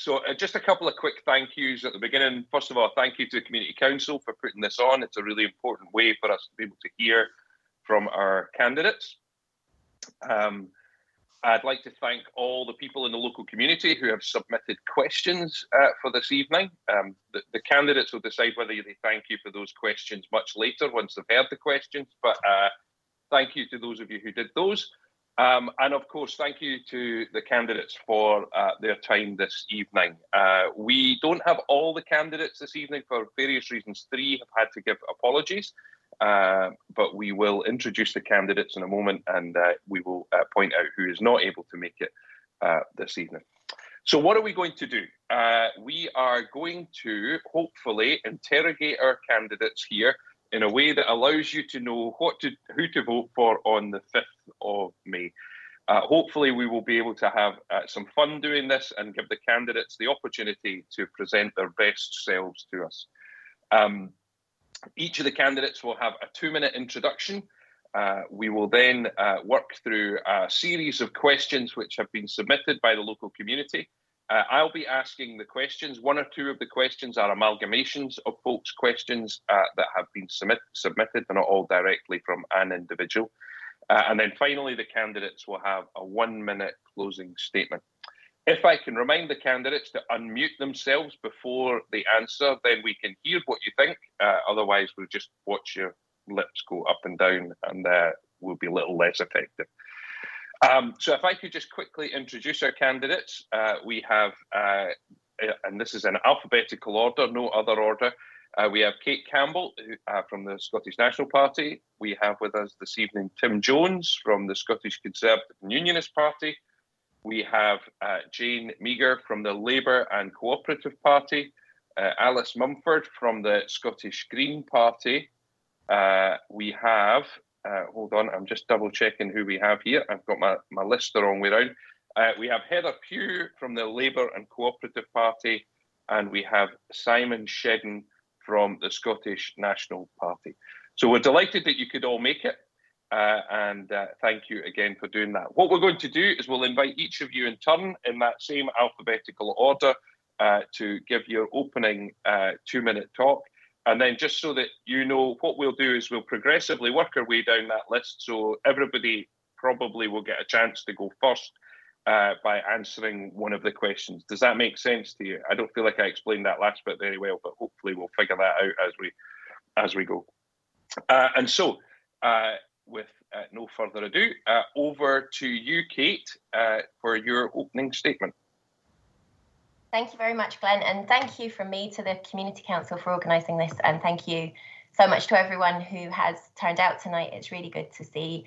So, uh, just a couple of quick thank yous at the beginning. First of all, thank you to the Community Council for putting this on. It's a really important way for us to be able to hear from our candidates. Um, I'd like to thank all the people in the local community who have submitted questions uh, for this evening. Um, the, the, candidates will decide whether they thank you for those questions much later once they've heard the questions, but uh, thank you to those of you who did those. Um, and of course, thank you to the candidates for uh, their time this evening. Uh, we don't have all the candidates this evening for various reasons. Three have had to give apologies, uh, but we will introduce the candidates in a moment and uh, we will uh, point out who is not able to make it uh, this evening. So, what are we going to do? we are going to hopefully interrogate our candidates here in a way that allows you to know what to who to vote for on the 5th of May. Uh, hopefully, we will be able to have uh, some fun doing this and give the candidates the opportunity to present their best selves to us. Um, each of the candidates will have a two minute introduction. Uh, we will then uh, work through a series of questions which have been submitted by the local community. Uh, I'll be asking the questions. One or two of the questions are amalgamations of folks' questions uh, that have been submit, submitted, but not all directly from an individual. Uh, and then finally, the candidates will have a one minute closing statement. If I can remind the candidates to unmute themselves before they answer, then we can hear what you think. Uh, otherwise, we'll just watch your lips go up and down and uh, we'll be a little less effective. Um, so if I could just quickly introduce our candidates, uh, we have, uh, uh, and this is in alphabetical order, no other order. Uh, we have Kate Campbell uh, from the Scottish National Party. We have with us this evening Tim Jones from the Scottish Conservative and Unionist Party. We have uh, Jane Meagher from the Labour and Cooperative Party. Alice Mumford from the Scottish Green Party. we have uh, hold on, I'm just double checking who we have here. I've got my, my list the wrong way around. Uh, we have Heather Pugh from the Labour and Cooperative Party, and we have Simon Shedden from the Scottish National Party. So we're delighted that you could all make it. Uh, and uh, thank you again for doing that. What we're going to do is we'll invite each of you in turn in that same alphabetical order uh, to give your opening uh, two minute talk. And then just so that you know, what we'll do is we'll progressively work our way down that list. So everybody probably will get a chance to go first uh, by answering one of the questions. Does that make sense to you? I don't feel like I explained that last bit very well, but hopefully we'll figure that out as we as we go. Uh, and so, uh, with uh, no further ado, uh, over to you, Kate, uh, for your opening statement. Thank you very much, Glenn, and thank you from me to the Community Council for organising this, and thank you so much to everyone who has turned out tonight. It's really good to see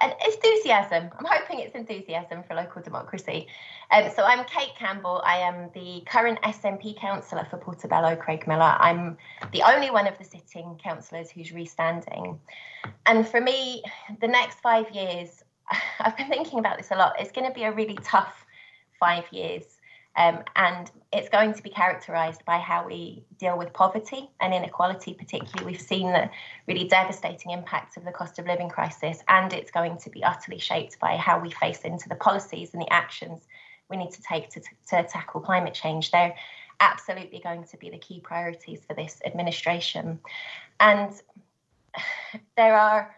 and enthusiasm. I'm hoping it's enthusiasm for local democracy. Um, so I'm Kate Campbell. I am the current SNP councillor for Portobello Craigmillar. I'm the only one of the sitting councillors who's restanding. And for me, the next five years, I've been thinking about this a lot. It's going to be a really tough five years. Um, and it's going to be characterized by how we deal with poverty and inequality, particularly. We've seen the really devastating impacts of the cost of living crisis, and it's going to be utterly shaped by how we face into the policies and the actions we need to take to, to tackle climate change. They're absolutely going to be the key priorities for this administration. And there are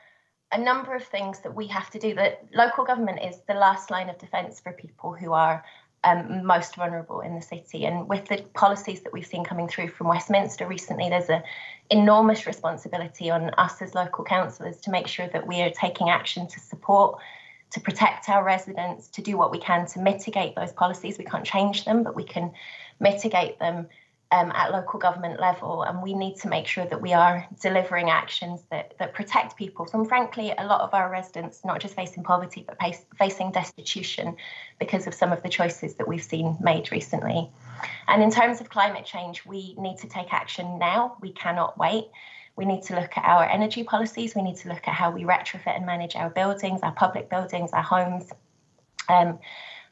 a number of things that we have to do. That local government is the last line of defence for people who are um, most vulnerable in the city. And with the policies that we've seen coming through from Westminster recently, there's an enormous responsibility on us as local councillors to make sure that we are taking action to support, to protect our residents, to do what we can to mitigate those policies. We can't change them, but we can mitigate them um, at local government level, and we need to make sure that we are delivering actions that, that protect people from, frankly, a lot of our residents not just facing poverty but face, facing destitution because of some of the choices that we've seen made recently. And in terms of climate change, we need to take action now. We cannot wait. We need to look at our energy policies. We need to look at how we retrofit and manage our buildings, our public buildings, our homes. Um,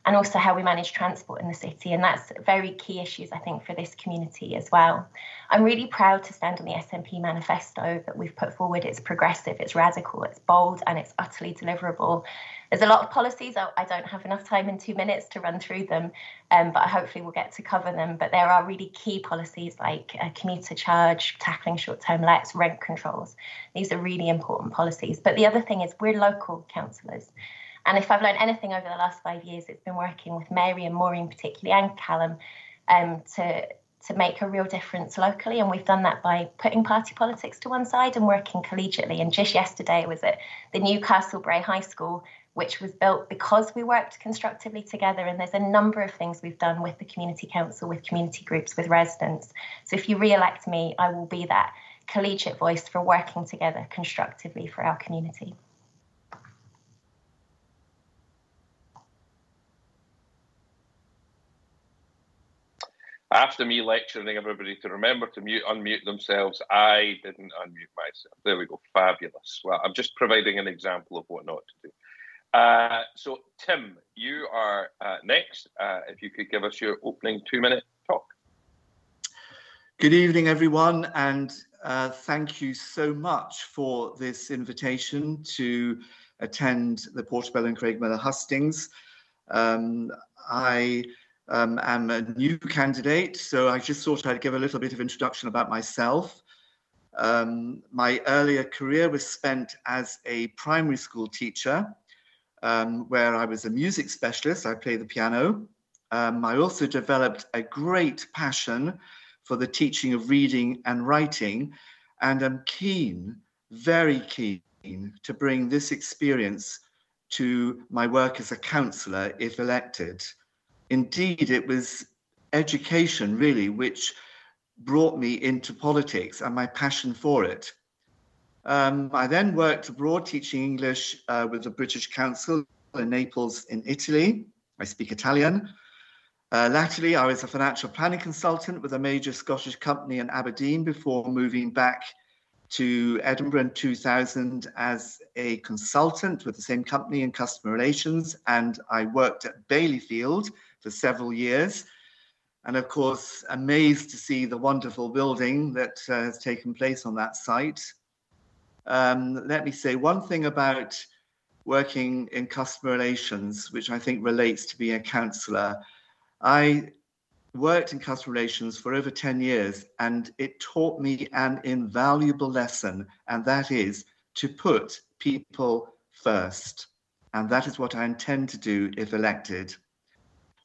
and also how we manage transport in the city. And that's very key issues, I think, for this community as well. I'm really proud to stand on the SNP manifesto that we've put forward. It's progressive, it's radical, it's bold, and it's utterly deliverable. There's a lot of policies. I don't have enough time in two minutes to run through them, um, but hopefully we'll get to cover them. But there are really key policies like a commuter charge, tackling short-term lets, rent controls. These are really important policies. But the other thing is we're local councillors. And if I've learned anything over the last five years, it's been working with Mary and Maureen particularly and Callum um, to to make a real difference locally. And we've done that by putting party politics to one side and working collegiately. And just yesterday was at the new Castlebrae High School, which was built because we worked constructively together. And there's a number of things we've done with the community council, with community groups, with residents. So if you re-elect me, I will be that collegiate voice for working together constructively for our community. After me lecturing everybody to remember to mute, unmute themselves, I didn't unmute myself. There we go. Fabulous. Well, I'm just providing an example of what not to do. Uh, so, Tim, you are uh, next. Uh, if you could give us your opening two minute talk. Good evening, everyone, and uh, thank you so much for this invitation to attend the Portobello and Craigmillar Hustings. Um, I um, am a new candidate, so I just thought I'd give a little bit of introduction about myself. Um, my earlier career was spent as a primary school teacher, um, where I was a music specialist. I play the piano. Um, I also developed a great passion for the teaching of reading and writing, and I'm keen, very keen, to bring this experience to my work as a councillor if elected indeed, it was education really which brought me into politics and my passion for it. Um, I then worked abroad teaching English uh, with the British Council in Naples in Italy. I speak Italian. Uh, latterly, I was a financial planning consultant with a major Scottish company in Aberdeen before moving back to Edinburgh in 2000 as a consultant with the same company in customer relations. And I worked at Baileyfield, for several years. And of course, amazed to see the wonderful building that uh, has taken place on that site. Um, let me say one thing about working in customer relations, which I think relates to being a councillor. I worked in customer relations for over 10 years, and it taught me an invaluable lesson, and that is to put people first. And that is what I intend to do if elected.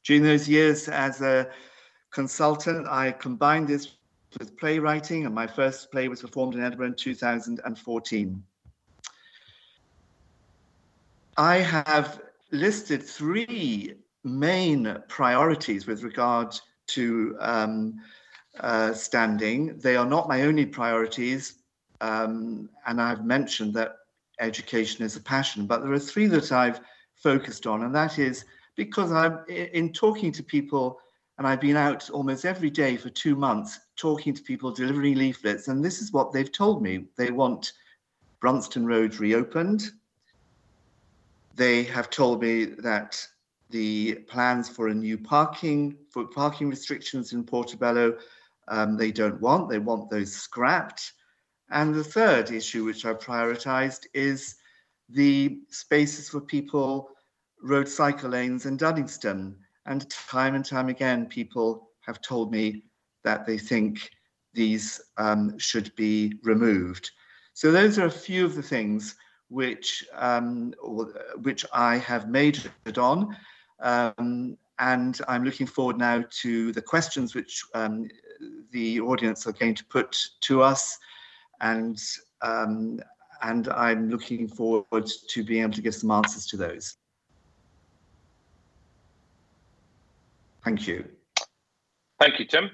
During those years as a consultant, I combined this with playwriting, and my first play was performed in Edinburgh in 2014. I have listed three main priorities with regard to um, uh, standing. They are not my only priorities, um, and I've mentioned that education is a passion, but there are three that I've focused on, and that is because I'm in talking to people, and I've been out almost every day for two months talking to people, delivering leaflets, and this is what they've told me. They want Brunstane Road reopened. They have told me that the plans for a new parking for parking restrictions in Portobello um, they don't want. They want those scrapped. And the third issue which I've prioritized is the spaces for people road cycle lanes in Duddingston. And time and time again, people have told me that they think these um, should be removed. So those are a few of the things which um, which I have majored on. Um, and I'm looking forward now to the questions which um, the audience are going to put to us. And, um, and I'm looking forward to being able to give some answers to those. Thank you. Thank you, Tim.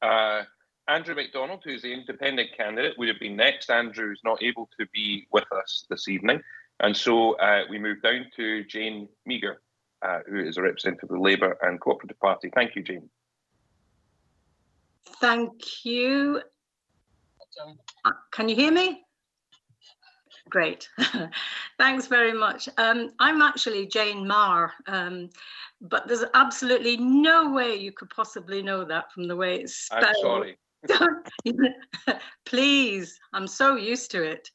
Uh, Andrew McDonald, who's the independent candidate, would have been next. Andrew is not able to be with us this evening. And so uh, we move down to Jane Meagher, uh, who is a representative of the Labour and Cooperative Party. Thank you, Jane. Thank you. Uh, can you hear me? Great. Thanks very much. Um, I'm actually Jane Marr, um, but there's absolutely no way you could possibly know that from the way it's spelled. I'm sorry. Please, I'm so used to it.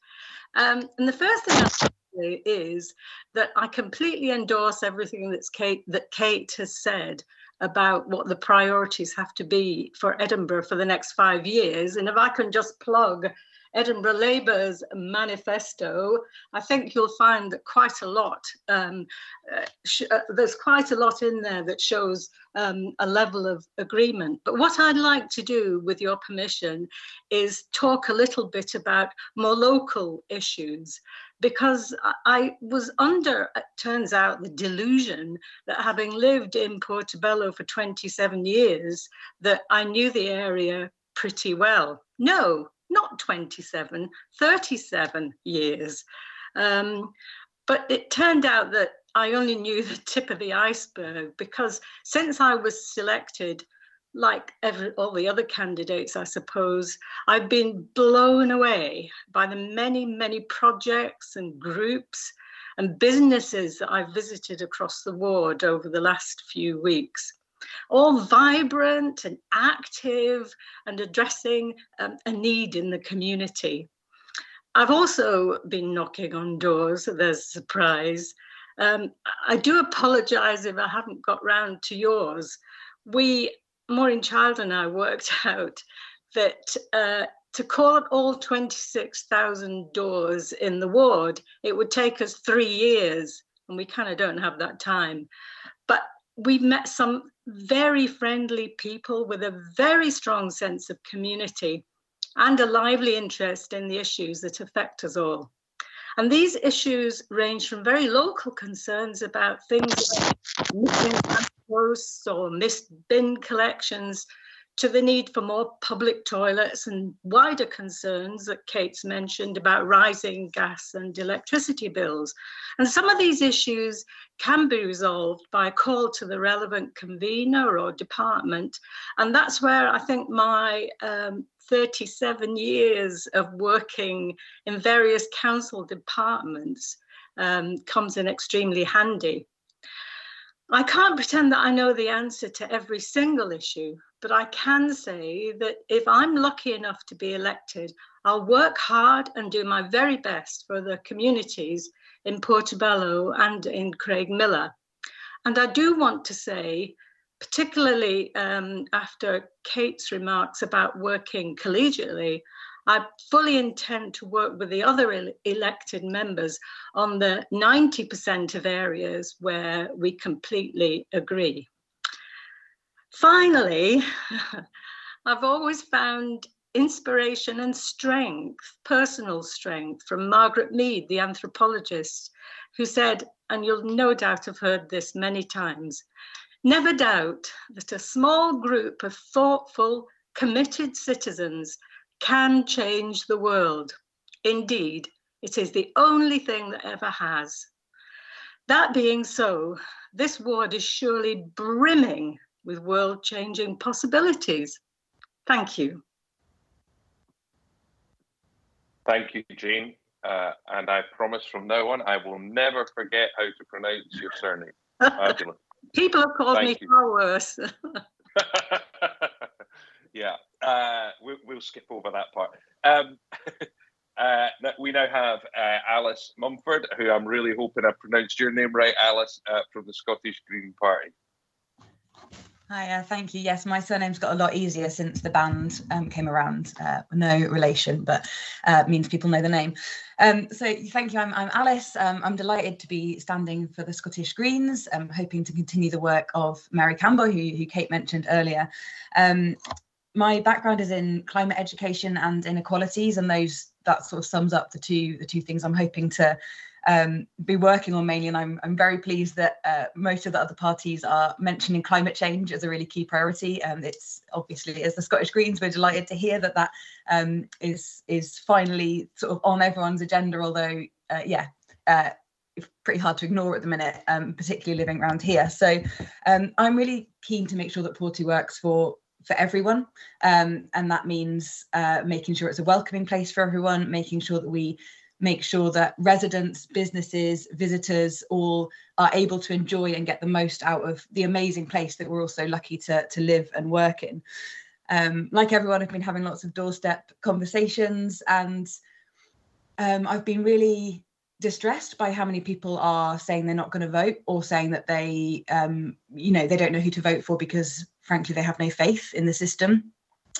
Um, and the first thing I say is that I completely endorse everything that's Kate, that Kate has said about what the priorities have to be for Edinburgh for the next five years. And if I can just plug Edinburgh Labour's manifesto, I think you'll find that quite a lot, um, uh, sh- uh, there's quite a lot in there that shows um, a level of agreement. But what I'd like to do, with your permission, is talk a little bit about more local issues because I was under, it turns out, the delusion that having lived in Portobello for 27 years, that I knew the area pretty well. No, not 27, 37 years. Um, but it turned out that I only knew the tip of the iceberg because since I was selected, like every, all the other candidates, I suppose, I've been blown away by the many, many projects and groups and businesses that I've visited across the ward over the last few weeks all vibrant and active and addressing um, a need in the community. I've also been knocking on doors, there's a surprise. Um, I do apologize if I haven't got round to yours. We, Maureen Child and I worked out that uh, to call all 26,000 doors in the ward, it would take us three years, and we kind of don't have that time. We've met some very friendly people with a very strong sense of community and a lively interest in the issues that affect us all. And these issues range from very local concerns about things like missing posts or missed bin collections to the need for more public toilets and wider concerns that Kate's mentioned about rising gas and electricity bills. And some of these issues can be resolved by a call to the relevant convener or department. And that's where I think my um, 37 years of working in various council departments um, comes in extremely handy. I can't pretend that I know the answer to every single issue, but I can say that if I'm lucky enough to be elected, I'll work hard and do my very best for the communities in Portobello and in Craigmillar. And I do want to say, particularly um, after Kate's remarks about working collegiately, I fully intend to work with the other ele elected members on the 90% of areas where we completely agree. Finally, I've always found inspiration and strength, personal strength, from Margaret Mead, the anthropologist, who said, and you'll no doubt have heard this many times, never doubt that a small group of thoughtful, committed citizens can change the world. Indeed, it is the only thing that ever has. That being so, this ward is surely brimming with world changing possibilities. Thank you. Thank you, Jean. Uh, and I promise from now on, I will never forget how to pronounce your surname. People have called Thank me you. far worse. yeah, uh, we'll, we'll, skip over that part. Um, uh, we now have uh, Alice Mumford, who I'm really hoping I pronounced your name right, Alice, uh, from the Scottish Green Party. Hi, uh, thank you. Yes, my surname's got a lot easier since the band um, came around. Uh, no relation, but means people know the name. Um, so thank you. I'm, I'm Alice. Um, I'm delighted to be standing for the Scottish Greens. I'm hoping to continue the work of Mary Campbell, who, who Kate mentioned earlier. Um, my background is in climate education and inequalities, and those that sort of sums up the two the two things I'm hoping to um, be working on mainly. And I'm I'm very pleased that uh, most of the other parties are mentioning climate change as a really key priority. Um, it's obviously as the Scottish Greens, we're delighted to hear that that um, is is finally sort of on everyone's agenda. Although uh, yeah. Uh, pretty hard to ignore at the minute, um, particularly living around here. So um, I'm really keen to make sure that Porty works for for everyone. Um, and that means uh, making sure it's a welcoming place for everyone, making sure that we make sure that residents, businesses, visitors all are able to enjoy and get the most out of the amazing place that we're also lucky to, to live and work in. Um, like everyone, I've been having lots of doorstep conversations and um, I've been really distressed by how many people are saying they're not going to vote or saying that they, um, you know, they don't know who to vote for because frankly they have no faith in the system.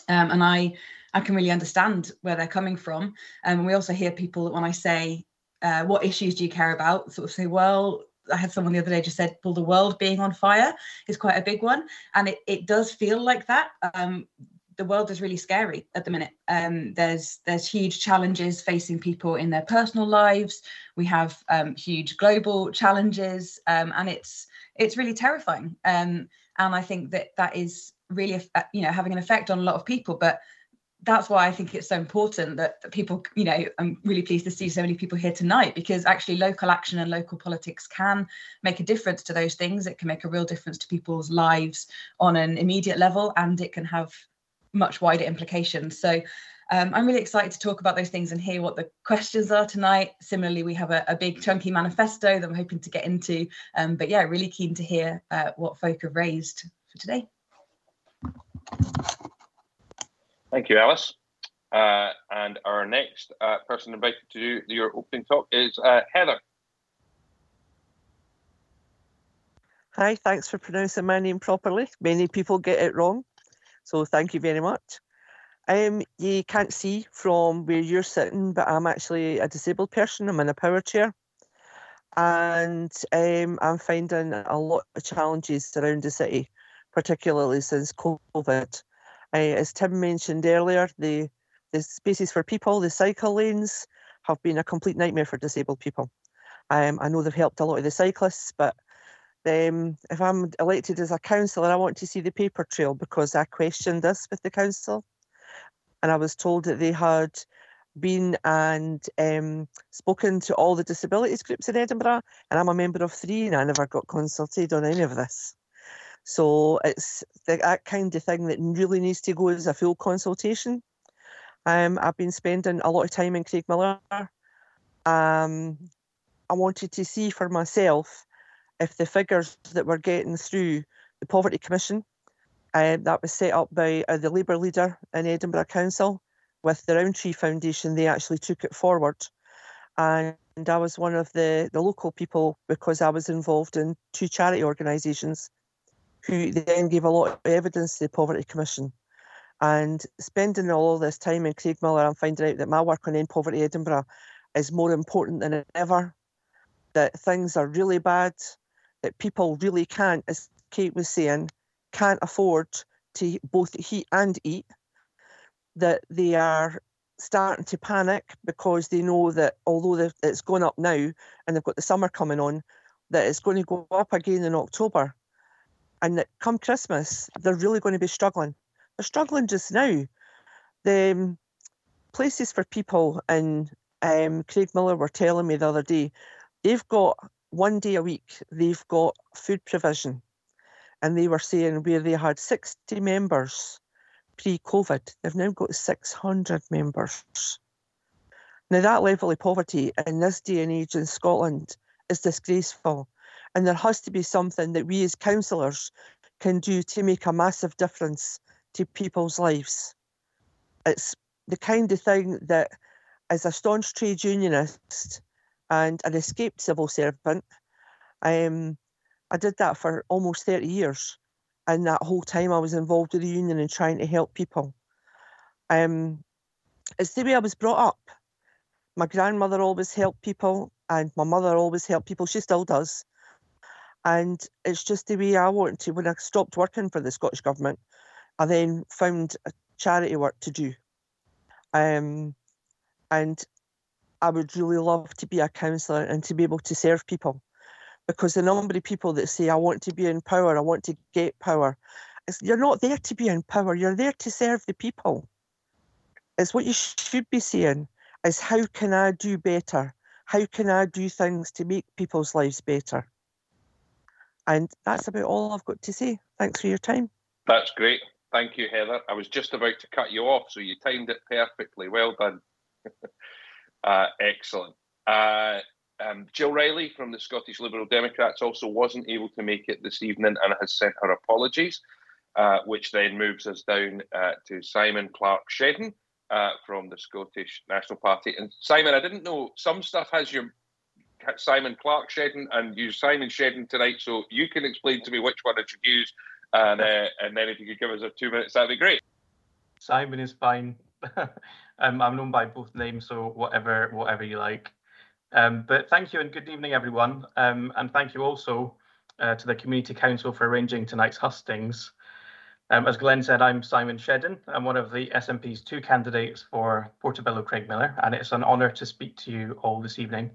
Um, and I I can really understand where they're coming from. Um, and we also hear people that when I say, uh, what issues do you care about? Sort of say, well, I had someone the other day just said, well, the world being on fire is quite a big one. And it, it does feel like that. Um, the world is really scary at the minute. Um, there's there's huge challenges facing people in their personal lives. We have um, huge global challenges, um, and it's it's really terrifying. Um, and I think that that is really you know having an effect on a lot of people. But that's why I think it's so important that, that, people, you know, I'm really pleased to see so many people here tonight because actually local action and local politics can make a difference to those things. It can make a real difference to people's lives on an immediate level and it can have much wider implications. So um, I'm really excited to talk about those things and hear what the questions are tonight. Similarly, we have a, a big chunky manifesto that I'm hoping to get into. Um, but yeah, really keen to hear uh, what folk have raised for today. Thank you, Alice. Uh, and our next uh, person invited to do your opening talk is uh, Heather. Hi, thanks for pronouncing my name properly. Many people get it wrong, so thank you very much. Um, you can't see from where you're sitting, but I'm actually a disabled person. I'm in a power chair, and um, I'm finding a lot of challenges around the city, particularly since COVID. Uh, as Tim mentioned earlier, the, the spaces for people, the cycle lanes, have been a complete nightmare for disabled people. Um, I know they've helped a lot of the cyclists, but um, if I'm elected as a councillor, I want to see the paper trail because I questioned this with the council, and I was told that they had been and um, spoken to all the disabilities groups in Edinburgh, and I'm a member of three, and I never got consulted on any of this. So it's that kind of thing that really needs to go as a full consultation. Um, I've been spending a lot of time in Craigmillar. Um, I wanted to see for myself if the figures that we're getting through the Poverty Commission, um, that was set up by uh, the Labour leader in Edinburgh Council with the Rowntree Foundation, they actually took it forward. And I was one of the, the local people because I was involved in two charity organisations who then gave a lot of evidence to the Poverty Commission. And spending all this time in Craigmillar, I'm finding out that my work on End Poverty Edinburgh is more important than ever. That things are really bad, that people really can't, as Kate was saying, can't afford to both heat and eat. That they are starting to panic because they know that although it's gone up now and they've got the summer coming on, that it's going to go up again in October and that come Christmas, they're really going to be struggling. They're struggling just now. The um, places for people in um, Craigmillar were telling me the other day, they've got one day a week, they've got food provision. And they were saying where they had 60 members pre COVID, they've now got 600 members. Now, that level of poverty in this day and age in Scotland is disgraceful. And there has to be something that we as councillors can do to make a massive difference to people's lives. It's the kind of thing that, as a staunch trade unionist and an escaped civil servant, um, I did that for almost 30 years. And that whole time I was involved with the union and trying to help people. Um, it's the way I was brought up. My grandmother always helped people, and my mother always helped people. She still does. And it's just the way I want to. When I stopped working for the Scottish Government, I then found a charity work to do. Um, and I would really love to be a councillor and to be able to serve people. Because the number of people that say, I want to be in power, I want to get power, you're not there to be in power, you're there to serve the people. It's what you should be saying is how can I do better? How can I do things to make people's lives better? And that's about all I've got to say. Thanks for your time. That's great. Thank you, Heather. I was just about to cut you off, so you timed it perfectly. Well done. uh, excellent. Uh, um, Jill Riley from the Scottish Liberal Democrats also wasn't able to make it this evening and has sent her apologies, uh, which then moves us down uh, to Simon Clark Shedden uh, from the Scottish National Party. And Simon, I didn't know some stuff has your Simon Clark Shedden and you Simon Shedden tonight, so you can explain to me which one I should use, and uh, and then if you could give us a two minutes, that'd be great. Simon is fine. um, I'm known by both names, so whatever whatever you like. Um, but thank you and good evening, everyone. Um, and thank you also uh, to the Community Council for arranging tonight's hustings. Um, as Glenn said, I'm Simon Shedden. I'm one of the SNP's two candidates for Portobello Craigmillar, and it's an honour to speak to you all this evening.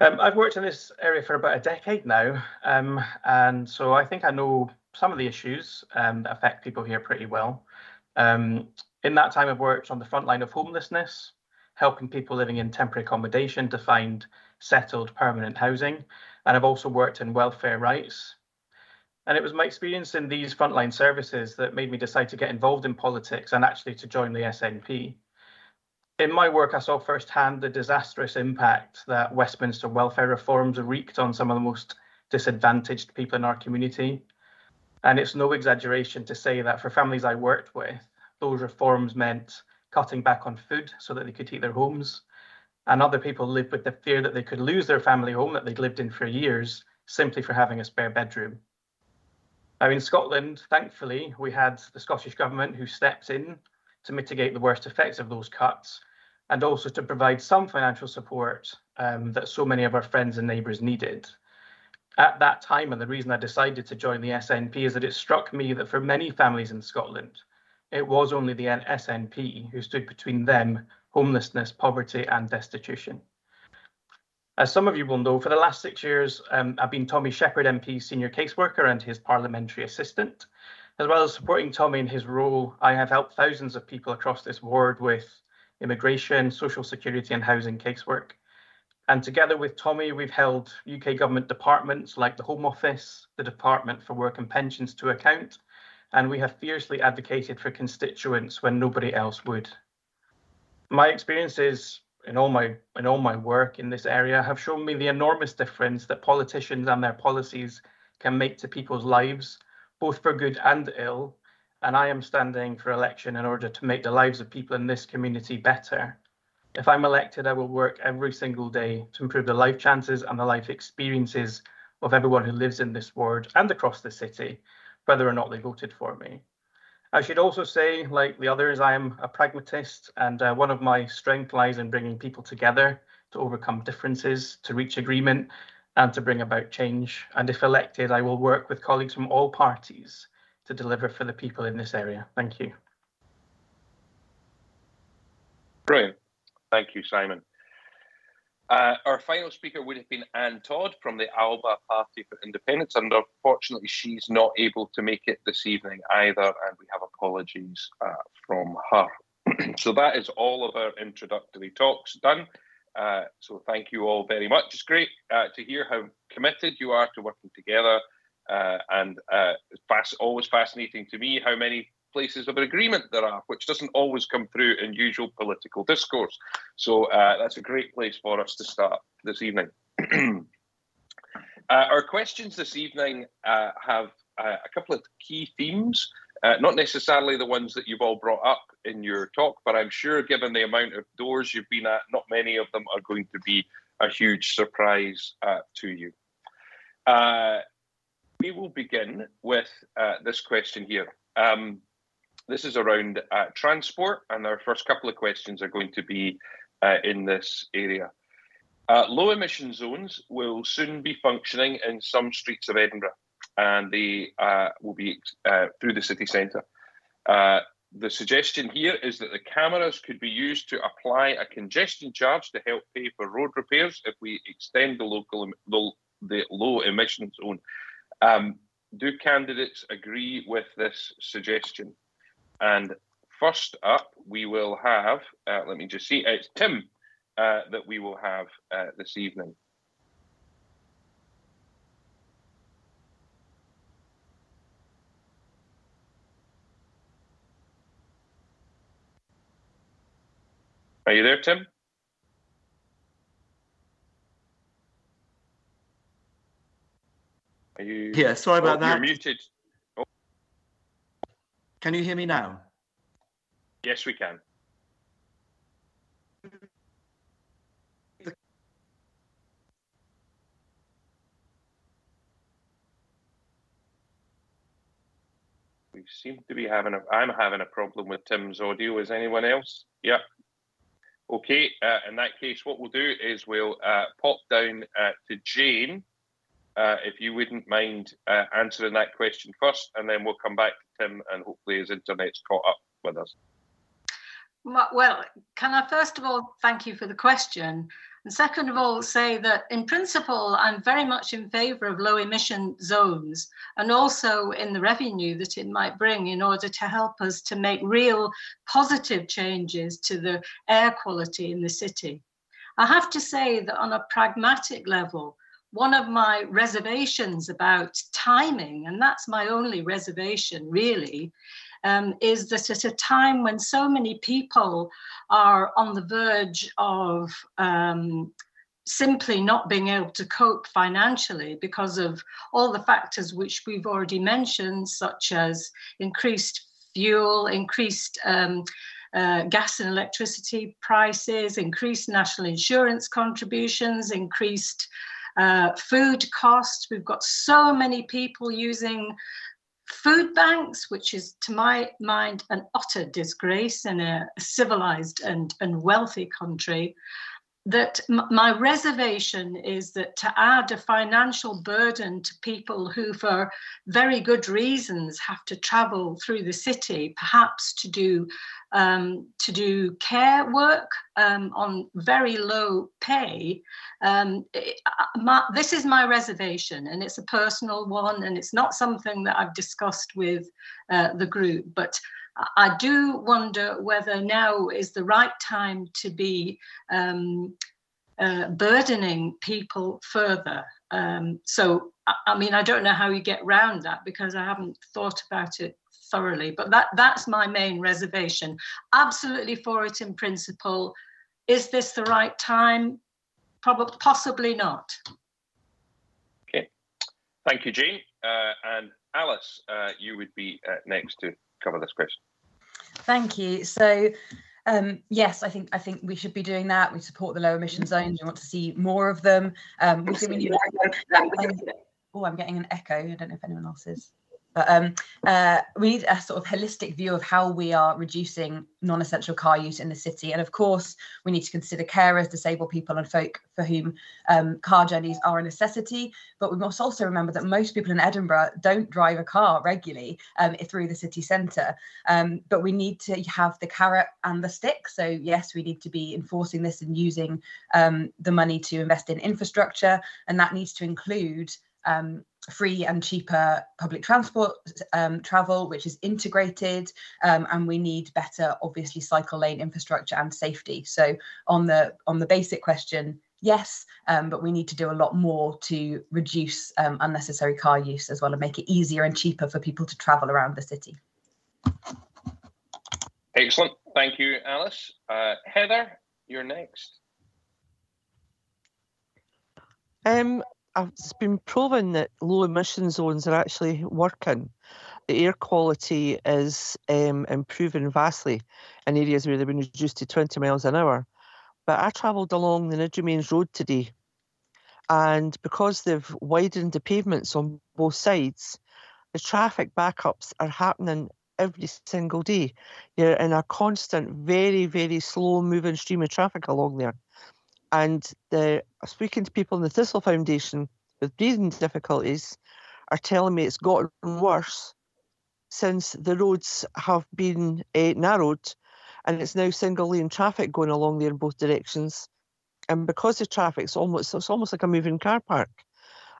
Um, I've worked in this area for about a decade now, um, and so I think I know some of the issues um, that affect people here pretty well. In that time, I've worked on the front line of homelessness, helping people living in temporary accommodation to find settled permanent housing. And I've also worked in welfare rights. And it was my experience in these frontline services that made me decide to get involved in politics and actually to join the SNP. In my work, I saw firsthand the disastrous impact that Westminster welfare reforms wreaked on some of the most disadvantaged people in our community. And it's no exaggeration to say that for families I worked with, those reforms meant cutting back on food so that they could heat their homes. And other people lived with the fear that they could lose their family home that they'd lived in for years simply for having a spare bedroom. Now, in Scotland, thankfully, we had the Scottish Government who stepped in to mitigate the worst effects of those cuts and also to provide some financial support um, that so many of our friends and neighbours needed. At that time, and the reason I decided to join the SNP is that it struck me that for many families in Scotland, it was only the SNP who stood between them, homelessness, poverty, and destitution. As some of you will know, for the last six years, um, I've been Tommy Sheppard MP's senior caseworker and his parliamentary assistant. As well as supporting Tommy in his role, I have helped thousands of people across this ward with immigration, social security, and housing casework. And together with Tommy, we've held UK government departments like the Home Office, the Department for Work and Pensions to account, and we have fiercely advocated for constituents when nobody else would. My experiences in all my in all my work in this area have shown me the enormous difference that politicians and their policies can make to people's lives, both for good and ill. And I am standing for election in order to make the lives of people in this community better. If I'm elected, I will work every single day to improve the life chances and the life experiences of everyone who lives in this ward and across the city, whether or not they voted for me. I should also say, like the others, I am a pragmatist, and uh, one of my strengths lies in bringing people together to overcome differences, to reach agreement, and to bring about change. And if elected, I will work with colleagues from all parties to deliver for the people in this area. Thank you. Brilliant. Thank you, Simon. Uh, our final speaker would have been Anne Todd from the ALBA Party for Independence, and unfortunately, she's not able to make it this evening either, and we have apologies uh, from her. so that is all of our introductory talks done. Uh, so thank you all very much. It's great uh, to hear how committed you are to working together, uh, and uh, it's fast, always fascinating to me how many places of agreement there are, which doesn't always come through in usual political discourse. So uh, that's a great place for us to start this evening. uh, our questions this evening uh, have uh, a couple of key themes, uh, not necessarily the ones that you've all brought up in your talk, but I'm sure given the amount of doors you've been at, not many of them are going to be a huge surprise uh, to you. we will begin with this question here. Um, this is around uh, transport, and our first couple of questions are going to be uh, in this area. Uh, low emission zones will soon be functioning in some streets of Edinburgh, and they uh, will be uh, through the city centre. Uh, the suggestion here is that the cameras could be used to apply a congestion charge to help pay for road repairs if we extend the local the, the low emission zone. Um, do candidates agree with this suggestion? And first up, we will have, uh, let me just see, uh, it's Tim uh, that we will have uh, this evening. Are you there, Tim? Are you? Yeah, sorry about oh, that. You're muted. Can you hear me now? Yes, we can. We seem to be having a. I'm having a problem with Tim's audio. Is anyone else? Yeah. Okay. Uh, in that case, what we'll do is we'll uh, pop down uh, to Jane, uh, if you wouldn't mind uh, answering that question first, and then we'll come back Tim, and hopefully his internet's caught up with us. Well, can I first of all thank you for the question? And second of all, say that in principle, I'm very much in favour of low emission zones and also in the revenue that it might bring in order to help us to make real positive changes to the air quality in the city. I have to say that on a pragmatic level, one of my reservations about timing, and that's my only reservation really, um, is that at a time when so many people are on the verge of um, simply not being able to cope financially because of all the factors which we've already mentioned, such as increased fuel, increased um, uh, gas and electricity prices, increased national insurance contributions, increased uh, food costs. We've got so many people using food banks, which is to my mind an utter disgrace in a civilized and, and wealthy country, that my reservation is that to add a financial burden to people who, for very good reasons, have to travel through the city, perhaps to do um, to do care work um, on very low pay. Um, it, my, this is my reservation, and it's a personal one, and it's not something that I've discussed with uh, the group, but. I do wonder whether now is the right time to be um, uh, burdening people further. Um, so, I, mean, I don't know how you get round that because I haven't thought about it thoroughly, but that, that's my main reservation. Absolutely for it in principle. Is this the right time? Probably, possibly not. Okay, thank you, Jean. Uh, and Alice, uh, you would be uh, next to cover this question. Thank you. So, um, yes, I think I think we should be doing that. We support the low emission zones. We want to see more of them. Um, we think we need. Oh, I'm getting an echo. I don't know if anyone else is. But um, uh, we need a sort of holistic view of how we are reducing non-essential car use in the city. And of course, we need to consider carers, disabled people and folk for whom um, car journeys are a necessity. But we must also remember that most people in Edinburgh don't drive a car regularly um, through the city centre. Um, but we need to have the carrot and the stick. So yes, we need to be enforcing this and using um, the money to invest in infrastructure. And that needs to include um, free and cheaper public transport um, travel, which is integrated, um, and we need better, obviously, cycle lane infrastructure and safety. So on the on the basic question, yes, um, but we need to do a lot more to reduce um, unnecessary car use as well and make it easier and cheaper for people to travel around the city. Excellent, thank you, Alice. Uh, Heather, you're next. Um, it's been proven that low emission zones are actually working. The air quality is um, improving vastly in areas where they've been reduced to 20 miles an hour. But I travelled along the Mains Road today, and because they've widened the pavements on both sides, the traffic backups are happening every single day. You're in a constant, very, very slow moving stream of traffic along there. And speaking to people in the Thistle Foundation with breathing difficulties are telling me it's gotten worse since the roads have been uh, narrowed and it's now single lane traffic going along there in both directions. And because the traffic's almost it's almost like a moving car park.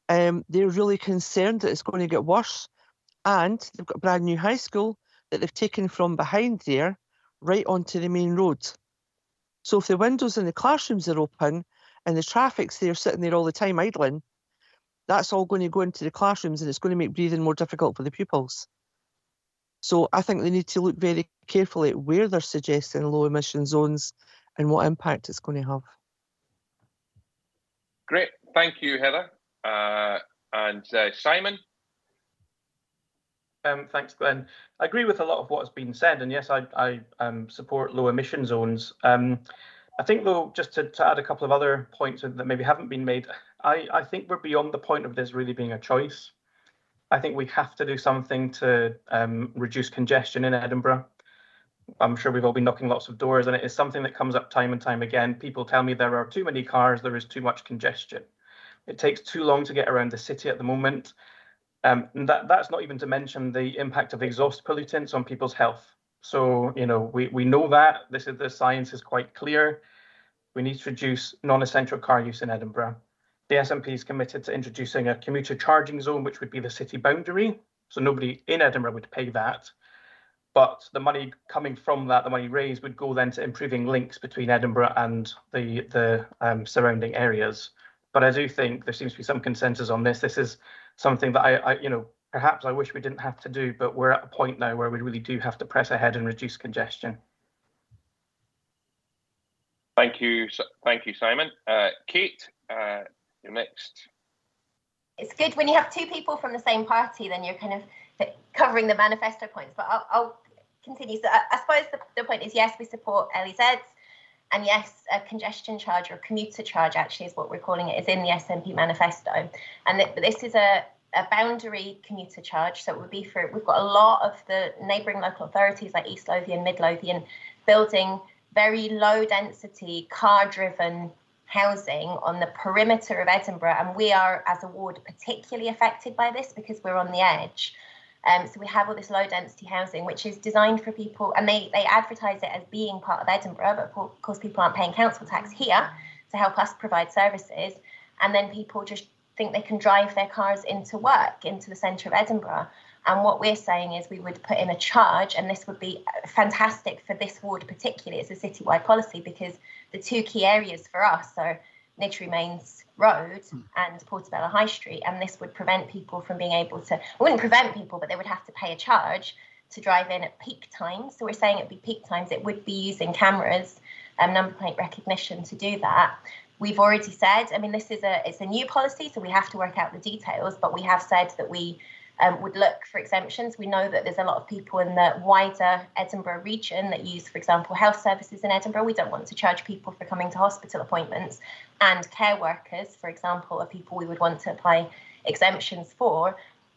Um, they're really concerned that it's going to get worse. And they've got a brand new high school that they've taken from behind there right onto the main road. So if the windows in the classrooms are open and the traffic's there sitting there all the time idling, that's all going to go into the classrooms and it's going to make breathing more difficult for the pupils. So I think they need to look very carefully at where they're suggesting low emission zones and what impact it's going to have. Great, thank you, Heather. Uh, and uh, Simon, Um, thanks, Glenn. I agree with a lot of what has been said, and yes, I, I um, support low emission zones. Um, I think, though, just to, to, add a couple of other points that maybe haven't been made, I, I think we're beyond the point of this really being a choice. I think we have to do something to um, reduce congestion in Edinburgh. I'm sure we've all been knocking lots of doors, and it is something that comes up time and time again. People tell me there are too many cars, there is too much congestion. It takes too long to get around the city at the moment. Um, that, that's not even to mention the impact of exhaust pollutants on people's health. So, you know, we, we know that this is the science is quite clear. We need to reduce non-essential car use in Edinburgh. The SNP is committed to introducing a commuter charging zone, which would be the city boundary. So nobody in Edinburgh would pay that. But the money coming from that, the money raised, would go then to improving links between Edinburgh and the the um, surrounding areas. But I do think there seems to be some consensus on this. This is something that I, I, you know, perhaps I wish we didn't have to do, but we're at a point now where we really do have to press ahead and reduce congestion. Thank you, thank you, Simon. Uh, Kate, uh, you're next. It's good when you have two people from the same party, then you're kind of covering the manifesto points. But I'll, I'll continue. So I, I suppose the, the, point is yes, we support LEZs. And yes, a congestion charge or a commuter charge actually is what we're calling it, is in the SNP manifesto. And th- this is a, a boundary commuter charge. So it would be for, we've got a lot of the neighbouring local authorities like East Lothian, Midlothian, building very low density, car driven housing on the perimeter of Edinburgh. And we are, as a ward, particularly affected by this because we're on the edge. Um, so we have all this low density housing, which is designed for people, and they, they advertise it as being part of Edinburgh, but of course people aren't paying council tax here to help us provide services. And then people just think they can drive their cars into work, into the centre of Edinburgh. And what we're saying is we would put in a charge, and this would be fantastic for this ward particularly. It's a citywide policy because the two key areas for us are Niddry Mains Road hmm. and Portobello High Street, and this would prevent people from being able to. It wouldn't prevent people, but they would have to pay a charge to drive in at peak times. So we're saying it'd be peak times. It would be using cameras, um, number plate recognition to do that. We've already said. I mean, this is a it's a new policy, so we have to work out the details. But we have said that we um, would look for exemptions. We know that there's a lot of people in the wider Edinburgh region that use, for example, health services in Edinburgh. We don't want to charge people for coming to hospital appointments, and care workers, for example, are people we would want to apply exemptions for.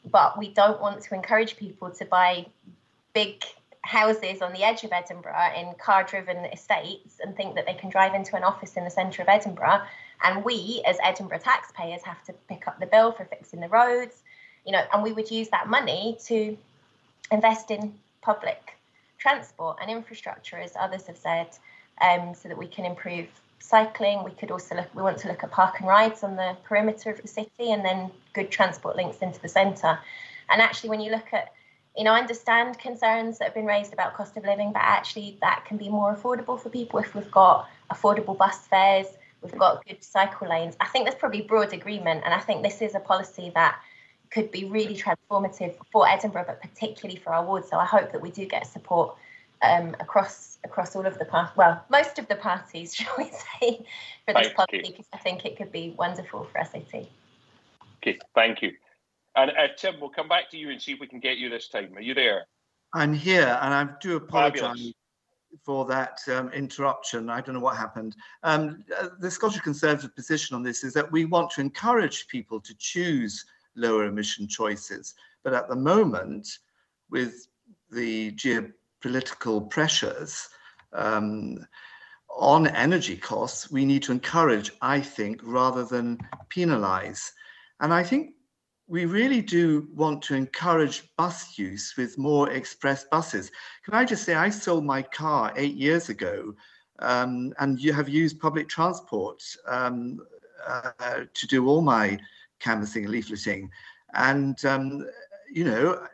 But we don't want to encourage people to buy big houses on the edge of Edinburgh in car driven estates and think that they can drive into an office in the centre of Edinburgh. And we, as Edinburgh taxpayers, have to pick up the bill for fixing the roads, you know, and we would use that money to invest in public transport and infrastructure, as others have said, um, so that we can improve cycling. We could also look, we want to look at park and rides on the perimeter of the city and then good transport links into the centre. And actually, when you look at, you know, I understand concerns that have been raised about cost of living, but actually that can be more affordable for people if we've got affordable bus fares, we've got good cycle lanes. I think there's probably broad agreement, and I think this is a policy that could be really transformative for Edinburgh, but particularly for our ward. So I hope that we do get support um, across across all of the part, well, most of the parties, shall we say, for this policy, because I think it could be wonderful for SAT. Okay, thank you. And uh, Tim, we'll come back to you and see if we can get you this time. Are you there? I'm here, and I do apologise for that um, interruption. I don't know what happened. Um, uh, the Scottish Conservative position on this is that we want to encourage people to choose lower emission choices. But at the moment, with the geopolitical pressures um, on energy costs, we need to encourage, I think, rather than penalize. And I think we really do want to encourage bus use with more express buses. Can I just say, I sold my car eight years ago um, and you have used public transport um, uh, to do all my canvassing and leafleting. And, um, you know,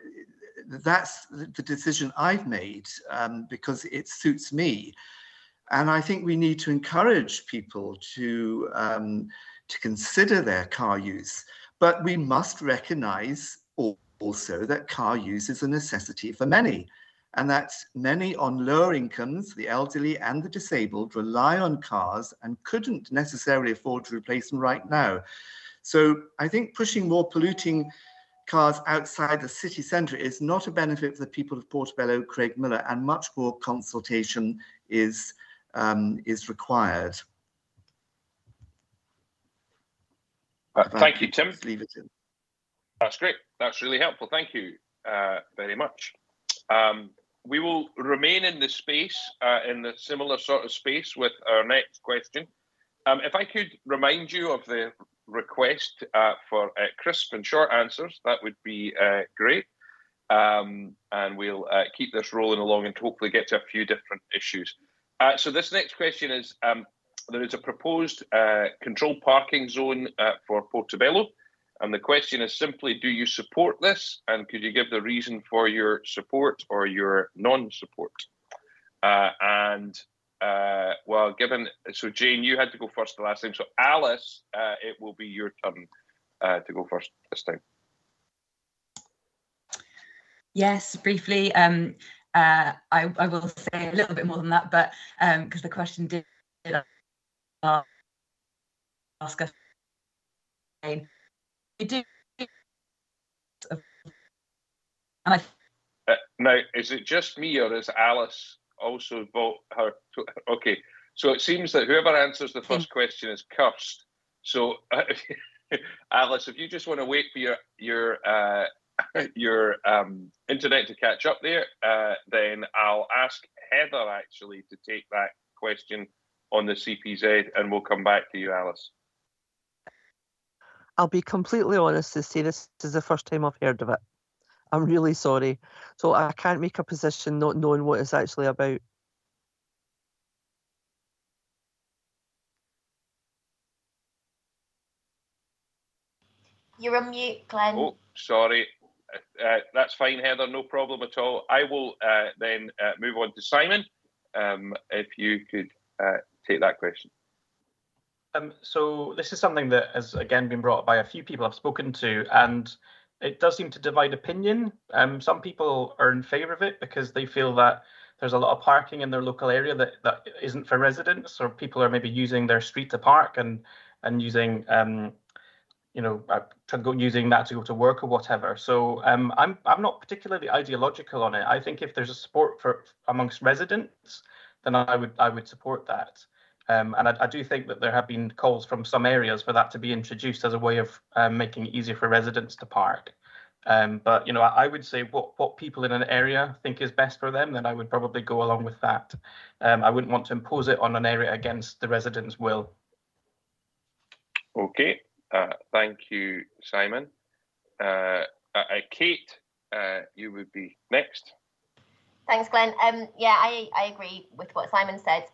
that's the decision I've made um, because it suits me. And I think we need to encourage people to, um, to consider their car use. But we must recognize also that car use is a necessity for many and that many on lower incomes, the elderly and the disabled, rely on cars and couldn't necessarily afford to replace them right now. So I think pushing more polluting cars outside the city centre is not a benefit for the people of Portobello, Craigmillar, and much more consultation is, um, is required. Uh, thank you, Tim. Leave it in. That's great. That's really helpful. Thank you uh, very much. Um, we will remain in the space, uh, in the similar sort of space with our next question. Um, if I could remind you of the request uh, for uh, crisp and short answers, that would be uh, great. Um, and we'll uh, keep this rolling along and hopefully get to a few different issues. Uh, so this next question is, um, there is a proposed controlled parking zone for Portobello. And the question is simply, do you support this? And could you give the reason for your support or your non-support? Uh, and uh, well, given so Jane, you had to go first the last time. So Alice, uh, it will be your turn uh, to go first this time. Yes, briefly. Um, uh, I, I, will say a little bit more than that, but because um, the question did ask us do. And I, uh, now, is it just me or is Alice also vote her? To, okay, so it seems that whoever answers the first question is cursed. So, uh, Alice, if you just want to wait for your your uh, your um, internet to catch up there, uh, then I'll ask Heather actually to take that question on the CPZ, and we'll come back to you, Alice. I'll be completely honest to say this is the first time I've heard of it. I'm really sorry. So I can't make a position not knowing what it's actually about. You're on mute, Glenn. Oh, sorry. Uh, uh, that's fine, Heather. No problem at all. I will uh, then uh, move on to Simon. Um, if you could uh, take that question. Um, so this is something that has again been brought up by a few people I've spoken to, and it does seem to divide opinion. Um, some people are in favour of it because they feel that there's a lot of parking in their local area that, that isn't for residents, or people are maybe using their street to park and and using um, you know uh, to go using that to go to work or whatever. So um, I'm I'm not particularly ideological on it. I think if there's a support for amongst residents, then I would I would support that. Um, and I, I, do think that there have been calls from some areas for that to be introduced as a way of um, making it easier for residents to park. Um, but you know, I, I, would say what what people in an area think is best for them, then I would probably go along with that. Um, I wouldn't want to impose it on an area against the residents' will. Okay, uh, thank you, Simon. Uh, uh, Kate, uh, you would be next. Thanks, Glenn. Um, yeah, I, I agree with what Simon said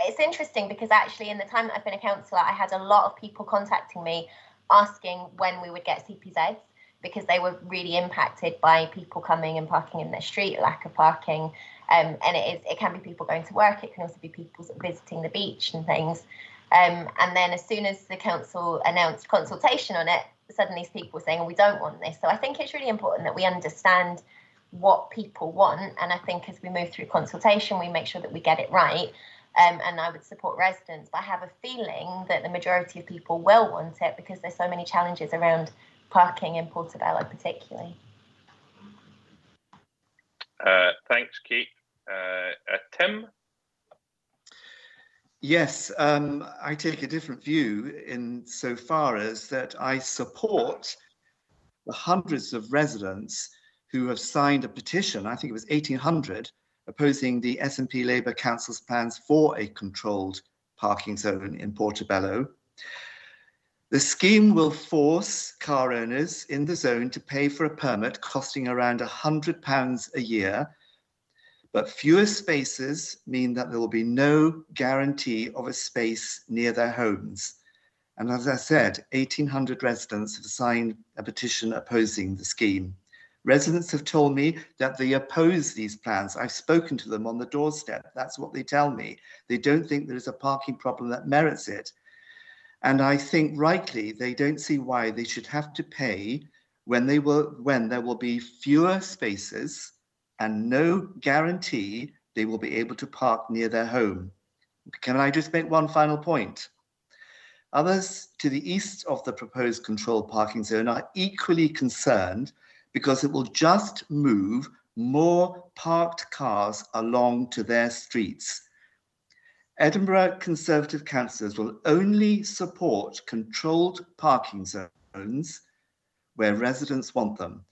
it's interesting because actually in the time that I've been a councillor, I had a lot of people contacting me asking when we would get CPZs because they were really impacted by people coming and parking in their street, lack of parking. Um, and it is it can be people going to work, it can also be people visiting the beach and things. Um, and then as soon as the council announced consultation on it, suddenly people were saying, well, we don't want this. So I think it's really important that we understand what people want. And I think as we move through consultation, we make sure that we get it right um, and I would support residents. But I have a feeling that the majority of people will want it because there's so many challenges around parking in Portobello, particularly. Uh, thanks, Kate. Uh, uh, Tim? Yes, um, I take a different view in so far as that I support the hundreds of residents who have signed a petition, I think it was 1800, opposing the SNP Labour Council's plans for a controlled parking zone in Portobello. The scheme will force car owners in the zone to pay for a permit costing around £100 a year, but fewer spaces mean that there will be no guarantee of a space near their homes. And as I said, 1,800 residents have signed a petition opposing the scheme. Residents have told me that they oppose these plans. I've spoken to them on the doorstep. That's what they tell me. They don't think there is a parking problem that merits it. And I think rightly they don't see why they should have to pay when they will when there will be fewer spaces and no guarantee they will be able to park near their home. Can I just make one final point? Others to the east of the proposed controlled parking zone are equally concerned because it will just move more parked cars along to their streets. Edinburgh Conservative councillors will only support controlled parking zones where residents want them.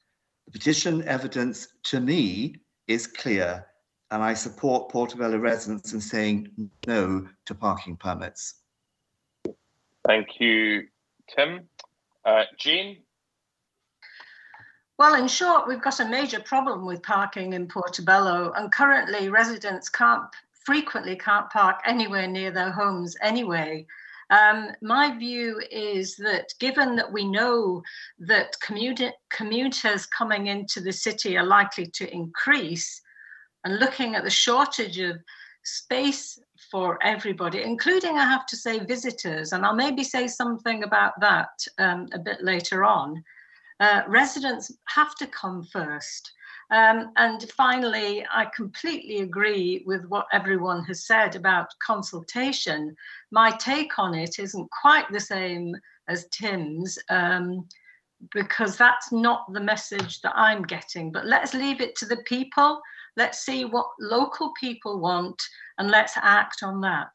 The petition evidence to me is clear, and I support Portobello residents in saying no to parking permits. Thank you, Tim. Uh, Jean? Well, in short, we've got a major problem with parking in Portobello, and currently residents can't frequently can't park anywhere near their homes anyway. Um, my view is that given that we know that commuter, commuters coming into the city are likely to increase, and looking at the shortage of space for everybody, including, I have to say, visitors, and I'll maybe say something about that um, a bit later on, uh, residents have to come first. Um, and finally, I completely agree with what everyone has said about consultation. My take on it isn't quite the same as Tim's. Um, because that's not the message that I'm getting. But let's leave it to the people. Let's see what local people want and let's act on that.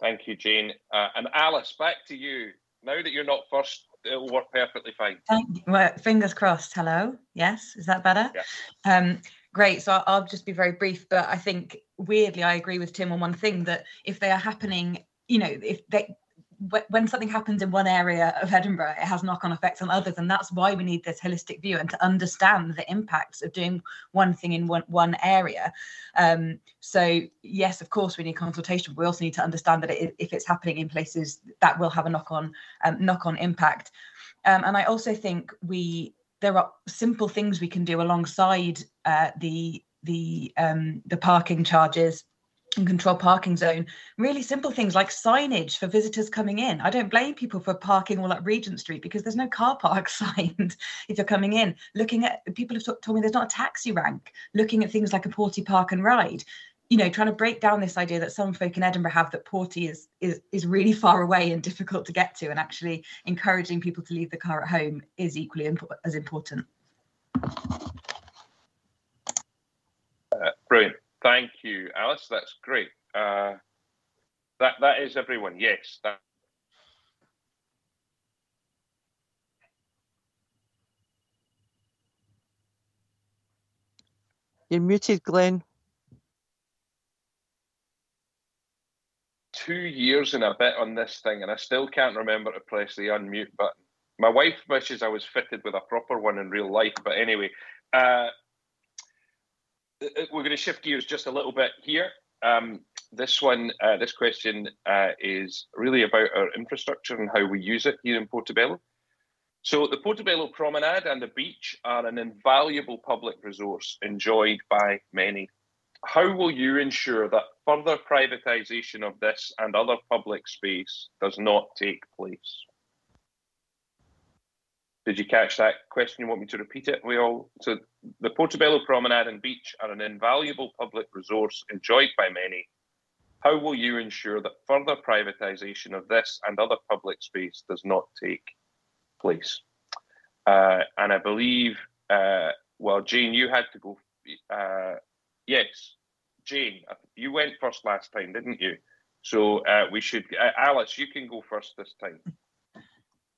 Thank you, Jane. Uh, and Alice, back to you. Now that you're not first, it'll work perfectly fine. Thank you. Well, fingers crossed. Hello. Yes, is that better? Yeah. Um, great. So I'll just be very brief, but I think weirdly I agree with Tim on one thing that if they are happening, you know, if they when something happens in one area of Edinburgh, it has knock on effects on others. And that's why we need this holistic view and to understand the impacts of doing one thing in one, one area. Um, so, yes, of course, we need consultation. But we also need to understand that it, if it's happening in places, that will have a knock on um, knock on impact. Um, and I also think we there are simple things we can do alongside uh, the the um, the parking charges and control parking zone. Really simple things like signage for visitors coming in. I don't blame people for parking all up regent street because there's no car park signed if you're coming in. Looking at people have told me there's not a taxi rank. Looking at things like a porty park and ride. You know trying to break down this idea that some folk in edinburgh have that porty is is is really far away and difficult to get to and actually encouraging people to leave the car at home is equally as important. Uh, brilliant Thank you, Alice. That's great. Uh, that that is everyone. Yes. That... You're muted, Glenn. Two years and a bit on this thing, and I still can't remember to press the unmute button. My wife wishes I was fitted with a proper one in real life, but anyway. Uh, we're going to shift gears just a little bit here. Um, this one, uh, this question uh, is really about our infrastructure and how we use it here in Portobello. So the Portobello Promenade and the beach are an invaluable public resource enjoyed by many. How will you ensure that further privatisation of this and other public space does not take place? Did you catch that question? You want me to repeat it? We all so the Portobello Promenade and Beach are an invaluable public resource enjoyed by many. How will you ensure that further privatisation of this and other public space does not take place? Uh, and I believe, uh, well, Jane, you had to go. Uh, yes, Jane, you went first last time, didn't you? So uh, we should. Uh, Alice, you can go first this time.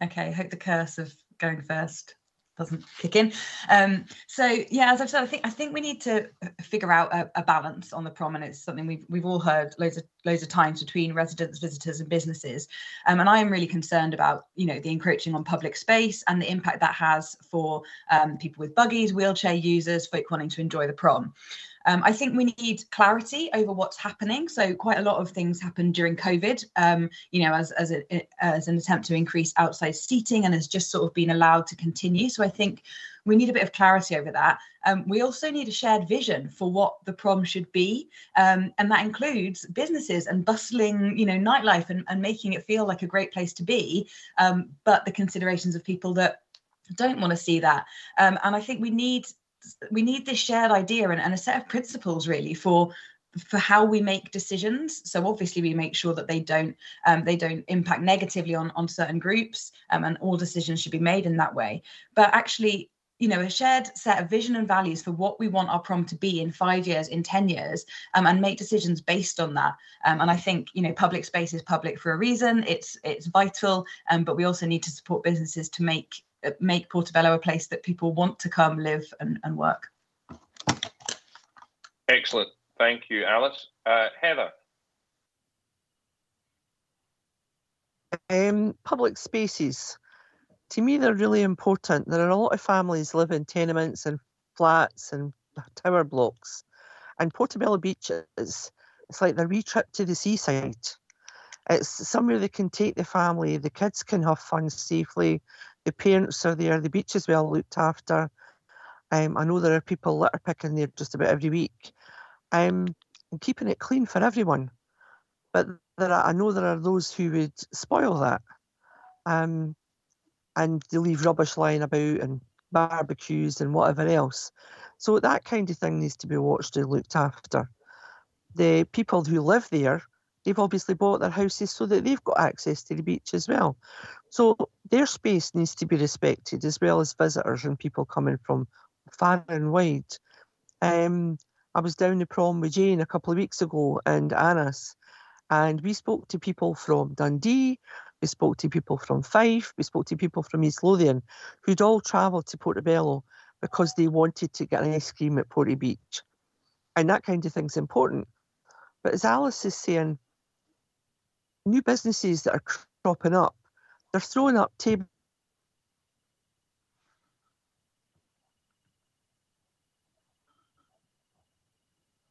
Okay, I hope the curse of going first doesn't kick in. Um, so yeah, as I've said, I think I think we need to figure out a, a, balance on the prom, and it's something we've we've all heard loads of loads of times between residents, visitors, and businesses. Um, and I am really concerned about you know the encroaching on public space and the impact that has for um, people with buggies, wheelchair users, folk wanting to enjoy the prom. Um, I think we need clarity over what's happening. So quite a lot of things happened during COVID, um, you know, as as, a, as an attempt to increase outside seating and has just sort of been allowed to continue. So I think we need a bit of clarity over that. Um, we also need a shared vision for what the prom should be, um, and that includes businesses and bustling, you know, nightlife and, and making it feel like a great place to be. Um, but the considerations of people that don't want to see that, um, and I think we need we need this shared idea and, and a set of principles really for for how we make decisions. So obviously we make sure that they don't um, they don't impact negatively on on certain groups, um, and all decisions should be made in that way. But actually, you know, a shared set of vision and values for what we want our prom to be in five years, in ten years, um, and make decisions based on that. Um, and I think you know, public space is public for a reason. It's it's vital, um, but we also need to support businesses to make make Portobello a place that people want to come live and, and work. Excellent. Thank you, Alice. Uh, Heather. Um, public spaces. To me, they're really important. There are a lot of families live in tenements and flats and tower blocks. And Portobello Beach is it's like the wee trip to the seaside. It's somewhere they can take the family, the kids can have fun safely, the parents are there, the beach is well looked after. Um, I know there are people litter picking there just about every week um, and keeping it clean for everyone. But there are, I know there are those who would spoil that, um, and they leave rubbish lying about and barbecues and whatever else. So that kind of thing needs to be watched and looked after. The people who live there, they've obviously bought their houses so that they've got access to the beach as well. So their space needs to be respected as well as visitors and people coming from far and wide. Um, I was down the prom with Jane a couple of weeks ago and Annis, and we spoke to people from Dundee, we spoke to people from Fife, we spoke to people from East Lothian, who'd all travelled to Portobello because they wanted to get an ice cream at Porty Beach. And that kind of thing's important. But as Alice is saying, new businesses that are cropping up, they're throwing up tables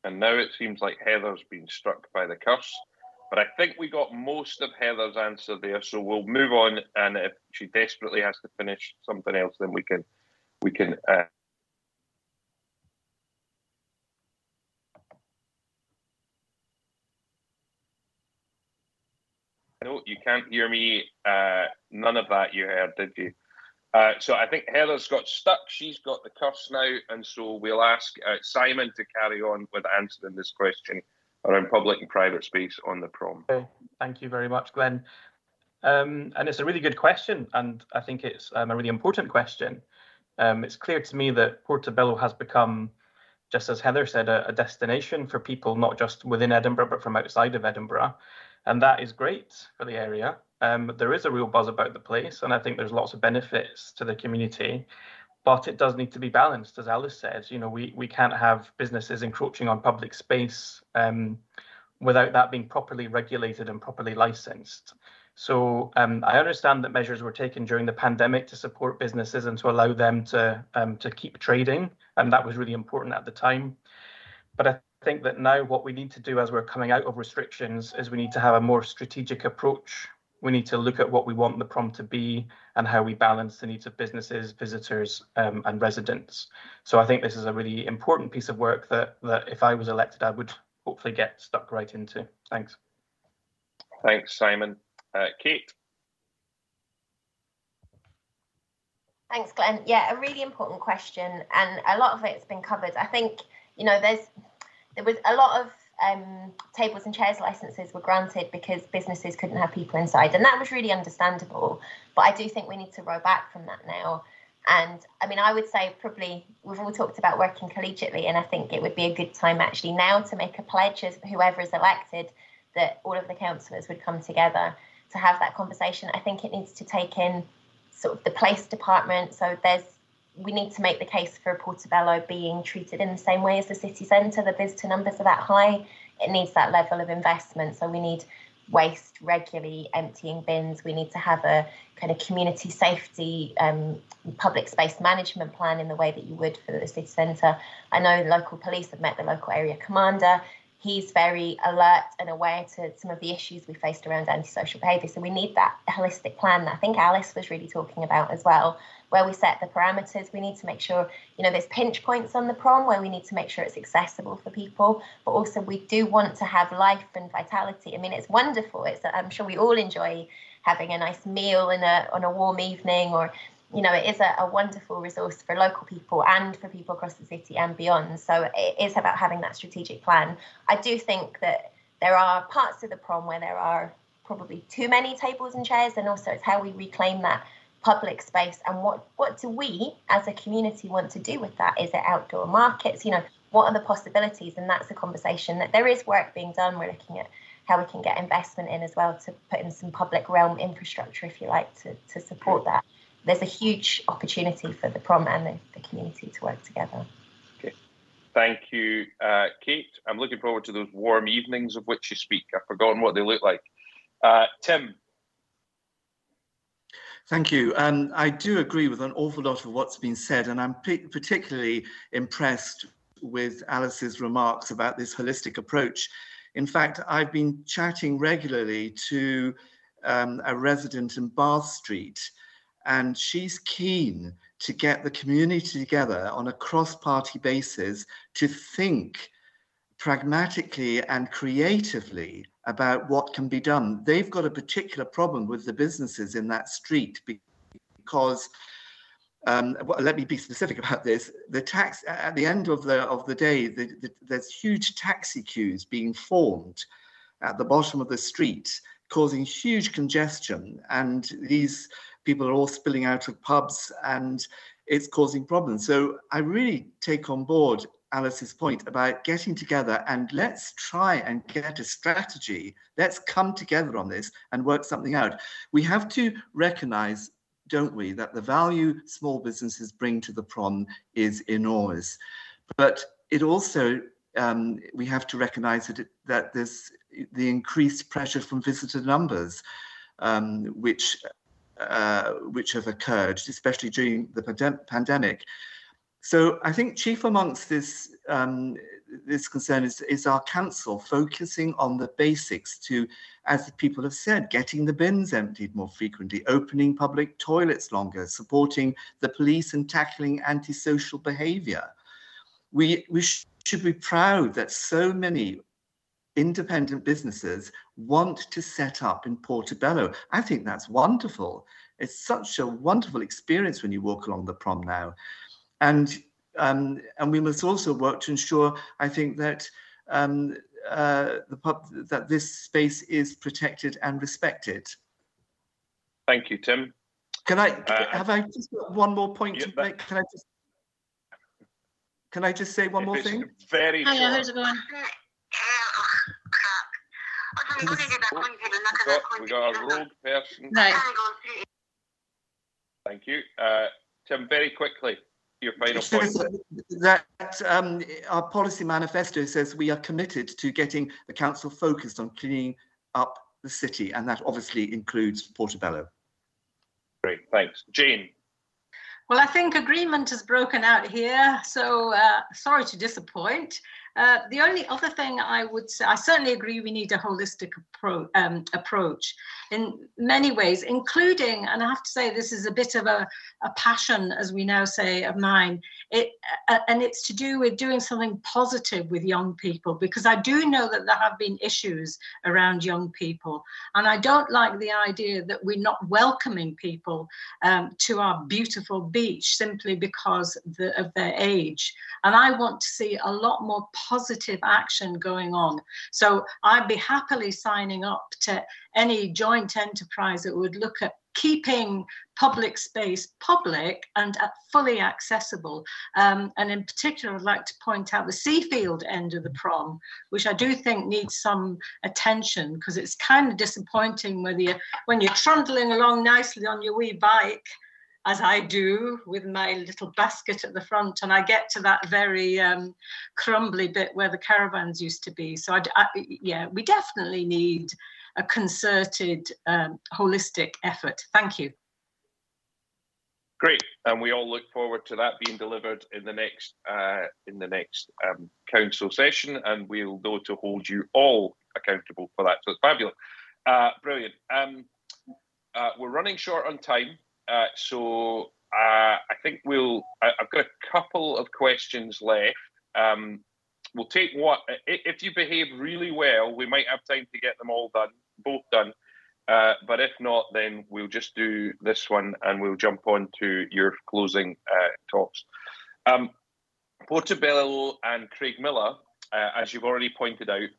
And now it seems like Heather's been struck by the curse. But I think we got most of Heather's answer there, so we'll move on. And if she desperately has to finish something else, then we can we can. Uh... No, you can't hear me. Uh, none of that you heard, did you? Uh, so I think Heather's got stuck. She's got the curse now, and so we'll ask uh, Simon to carry on with answering this question around public and private space on the prom. Okay. Thank you very much, Glenn. Um, and it's a really good question, and I think it's um, a really important question. Um, it's clear to me that Portobello has become, just as Heather said, a, a destination for people not just within Edinburgh but from outside of Edinburgh, and that is great for the area. Um, there is a real buzz about the place, and I think there's lots of benefits to the community. But it does need to be balanced, as Alice said. You know, we we can't have businesses encroaching on public space um, without that being properly regulated and properly licensed. So um, I understand that measures were taken during the pandemic to support businesses and to allow them to um, to keep trading, and that was really important at the time. But I think that now what we need to do as we're coming out of restrictions is we need to have a more strategic approach we need to look at what we want the prom to be and how we balance the needs of businesses, visitors, um, and residents. So I think this is a really important piece of work that that if I was elected, I would hopefully get stuck right into. Thanks. Thanks, Simon. Uh, Kate. Thanks, Glenn. Yeah, a really important question, and a lot of it's been covered. I think you know there's there was a lot of um, tables and chairs licenses were granted because businesses couldn't have people inside, and that was really understandable. But I do think we need to row back from that now. And I mean, I would say probably we've all talked about working collegiately, and I think it would be a good time actually now to make a pledge as whoever is elected that all of the councillors would come together to have that conversation. I think it needs to take in sort of the place department. So there's we need to make the case for Portobello being treated in the same way as the city centre. The visitor numbers are that high. It needs that level of investment. So we need waste regularly emptying bins. We need to have a kind of community safety um, public space management plan in the way that you would for the city centre. I know local police have met the local area commander he's very alert and aware to some of the issues we faced around antisocial behaviour. So we need that holistic plan that I think Alice was really talking about as well, where we set the parameters. We need to make sure, you know, there's pinch points on the prom where we need to make sure it's accessible for people, but also we do want to have life and vitality. I mean, it's wonderful. It's I'm sure we all enjoy having a nice meal in a on a warm evening or you know, it is a, a, wonderful resource for local people and for people across the city and beyond. So it is about having that strategic plan. I do think that there are parts of the prom where there are probably too many tables and chairs, and also it's how we reclaim that public space and what what do we as a community want to do with that? Is it outdoor markets? You know, what are the possibilities? And that's a conversation that there is work being done. We're looking at how we can get investment in as well to put in some public realm infrastructure, if you like, to, to support that there's a huge opportunity for the prom and the, the community to work together. Okay, thank you, uh, Kate. I'm looking forward to those warm evenings of which you speak. I've forgotten what they look like. Uh, Tim. Thank you. Um, I do agree with an awful lot of what's been said, and I'm particularly impressed with Alice's remarks about this holistic approach. In fact, I've been chatting regularly to um, a resident in Bath Street and she's keen to get the community together on a cross party basis to think pragmatically and creatively about what can be done. They've got a particular problem with the businesses in that street because. Um, well, let me be specific about this. The tax at the end of the of the day, the, the, there's huge taxi queues being formed at the bottom of the street, causing huge congestion. And these people are all spilling out of pubs and it's causing problems. So I really take on board Alice's point about getting together and let's try and get a strategy. Let's come together on this and work something out. We have to recognize, don't we, that the value small businesses bring to the prom is enormous. But it also, um, we have to recognize that, it, that there's the increased pressure from visitor numbers, um, which uh, which have occurred, especially during the pandem- pandemic. So I think chief amongst this um, this concern is, is our council focusing on the basics to, as people have said, getting the bins emptied more frequently, opening public toilets longer, supporting the police and tackling antisocial behaviour. We, we sh- should be proud that so many independent businesses want to set up in Portobello. I think that's wonderful. It's such a wonderful experience when you walk along the prom now. And um, and we must also work to ensure, I think, that um, uh, the pub, that this space is protected and respected. Thank you, Tim. Can I uh, have I just got one more point yeah, to make? Can I just can I just say one more thing? Very. Hiya, short. how's it going? We, got, we got a rogue person. Right. Thank you. Uh, Tim, very quickly, your final point. That um, our policy manifesto says we are committed to getting the council focused on cleaning up the city, and that obviously includes Portobello. Great, thanks. Jane. Well, I think agreement has broken out here, so uh, sorry to disappoint. Uh, the only other thing I would say, I certainly agree we need a holistic appro- um, approach in many ways, including, and I have to say this is a bit of a, a passion, as we now say, of mine. It uh, and it's to do with doing something positive with young people because I do know that there have been issues around young people, and I don't like the idea that we're not welcoming people um, to our beautiful beach simply because the, of their age. And I want to see a lot more positive action going on. So I'd be happily signing up to any joint enterprise that would look at keeping public space public and fully accessible. Um, and in particular, I'd like to point out the Seafield end of the prom, which I do think needs some attention because it's kind of disappointing whether you, when you're trundling along nicely on your wee bike as I do with my little basket at the front, and I get to that very um, crumbly bit where the caravans used to be. So, I, I, yeah, we definitely need a concerted, um, holistic effort. Thank you. Great, and we all look forward to that being delivered in the next uh, in the next um, council session, and we'll know to hold you all accountable for that. So it's fabulous, uh, brilliant. Um, uh, we're running short on time. Uh, so uh, I think we'll. I, have got a couple of questions left. Um, we'll take what if you behave really well, we might have time to get them all done, both done. Uh, but if not, then we'll just do this one and we'll jump on to your closing uh, talks. Um, Portobello and Craigmillar, uh, as you've already pointed out,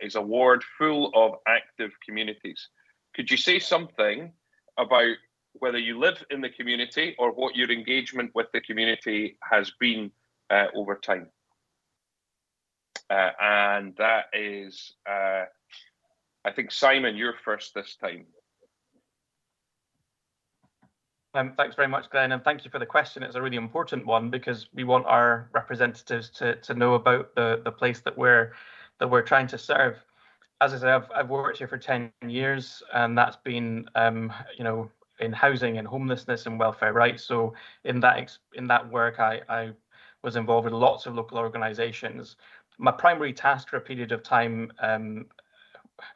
is a ward full of active communities. Could you say something about whether you live in the community or what your engagement with the community has been uh, over time? Uh, and that is, uh, I think, Simon, you're first this time. Um, thanks very much, Glenn, and thank you for the question. It's a really important one because we want our representatives to, to know about the, the place that we're that we're trying to serve. As I said, I've, I've worked here for 10 years, and that's been, um, you know, in housing and homelessness and welfare rights. So in that in that work, I, I was involved with lots of local organisations. My primary task for a period of time um,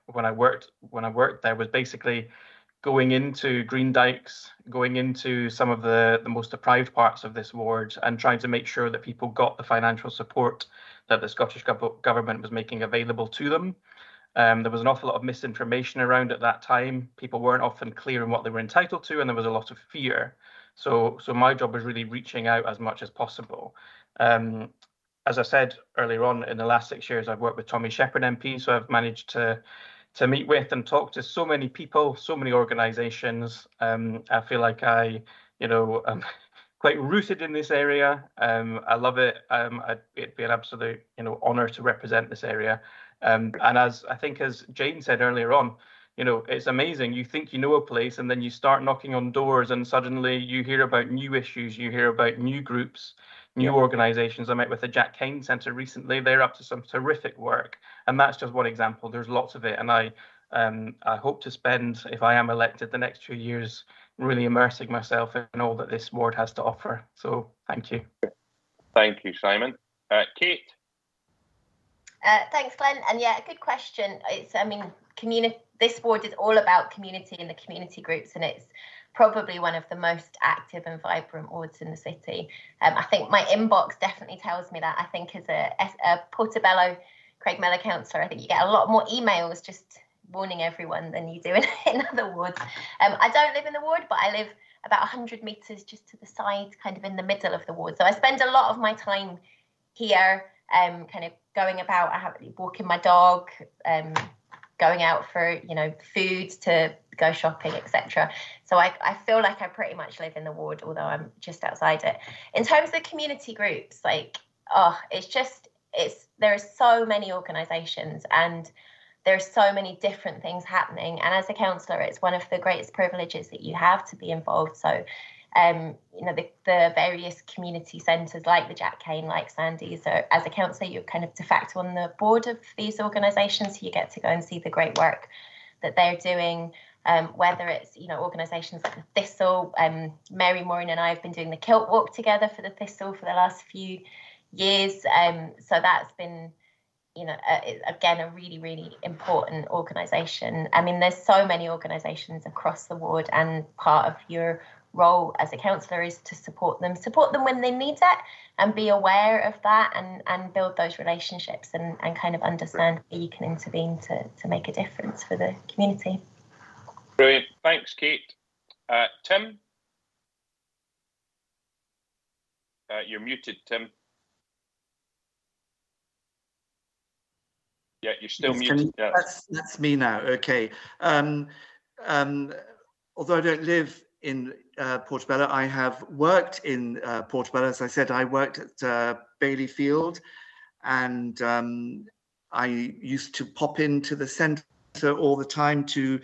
when I worked when I worked there was basically going into Greendykes, going into some of the, the most deprived parts of this ward and trying to make sure that people got the financial support that the Scottish government was making available to them. Um, there was an awful lot of misinformation around at that time. People weren't often clear on what they were entitled to, and there was a lot of fear. So, so my job was really reaching out as much as possible. Um, as I said earlier on, in the last six years, I've worked with Tommy Sheppard MP, so I've managed to to meet with and talk to so many people, so many organisations. Um, I feel like I, you know, I'm quite rooted in this area. Um, I love it. Um, I'd, it'd be an absolute, you know, honour to represent this area. Um, and as I think, as Jane said earlier on, you know, it's amazing. You think you know a place, and then you start knocking on doors, and suddenly you hear about new issues, you hear about new groups, new yeah. organizations. I met with the Jack Kane Centre recently. They're up to some terrific work, and that's just one example. There's lots of it, and I um, I hope to spend, if I am elected, the next few years really immersing myself in all that this ward has to offer. So thank you. Thank you, Simon. Uh, Kate. Uh, thanks, Glenn. And yeah, a good question. It's, I mean, community. This ward is all about community and the community groups, and it's probably one of the most active and vibrant wards in the city. Um, I think my inbox definitely tells me that. I think as a, a Portobello Craigmillar councillor, I think you get a lot more emails just warning everyone than you do in, in other wards. Um, I don't live in the ward, but I live about 100 metres just to the side, kind of in the middle of the ward. So I spend a lot of my time here, um, kind of going about, I have walking my dog, um, going out for you know food to go shopping etc so I, I feel like i pretty much live in the ward although i'm just outside it. In terms of community groups like oh it's just it's there are so many organizations and there are so many different things happening. And as a councillor it's one of the greatest privileges that you have to be involved. So um, you know, the, the various community centres like the Jack Kane, like Sandy. So as a councillor, you're kind of de facto on the board of these organisations. So you get to go and see the great work that they're doing. Um, whether it's you know organisations like the Thistle, um, Mary Moran and I have been doing the Kilt Walk together for the Thistle for the last few years. Um, so that's been you know again a really really important organisation. I mean, there's so many organisations across the ward, and part of your role as a councillor is to support them, support them when they need it, and be aware of that, and and build those relationships, and and kind of understand where you can intervene to to make a difference for the community. Brilliant, thanks, Kate. Uh, Tim, uh, you're muted, Tim. Yeah, you're still yes, muted. yeah. That's that's me now. Okay. Um, um, although I don't live in uh, Portobello. I have worked in uh, Portobello. As I said, I worked at uh, Bailey Field and um, I used to pop into the centre all the time to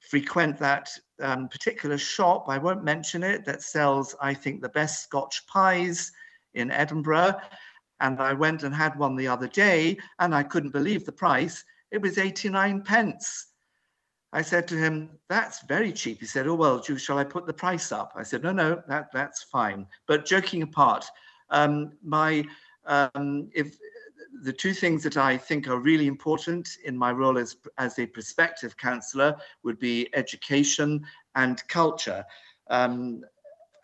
frequent that um, particular shop. I won't mention it, that sells, I think, the best Scotch pies in Edinburgh. And I went and had one the other day and I couldn't believe the price. It was 89 pence. I said to him, that's very cheap. He said, oh, well, shall I put the price up? I said, no, no, that, that's fine. But joking apart, um, my, um, if the two things that I think are really important in my role as, as a prospective councillor would be education and culture. Um,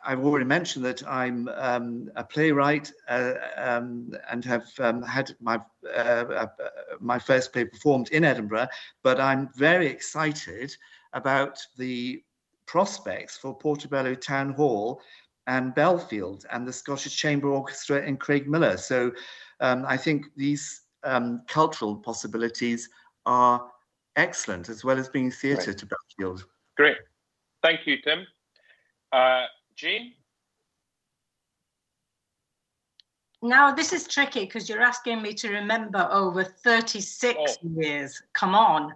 I've already mentioned that I'm um, a playwright uh, um, and have um, had my uh, uh, my first play performed in Edinburgh. But I'm very excited about the prospects for Portobello Town Hall and Bellfield and the Scottish Chamber Orchestra in Craigmillar. So um, I think these um, cultural possibilities are excellent, as well as being theatre to Bellfield. Great. Thank you, Tim. Uh, Jane? Now, this is tricky because you're asking me to remember over 36 oh. years. Come on.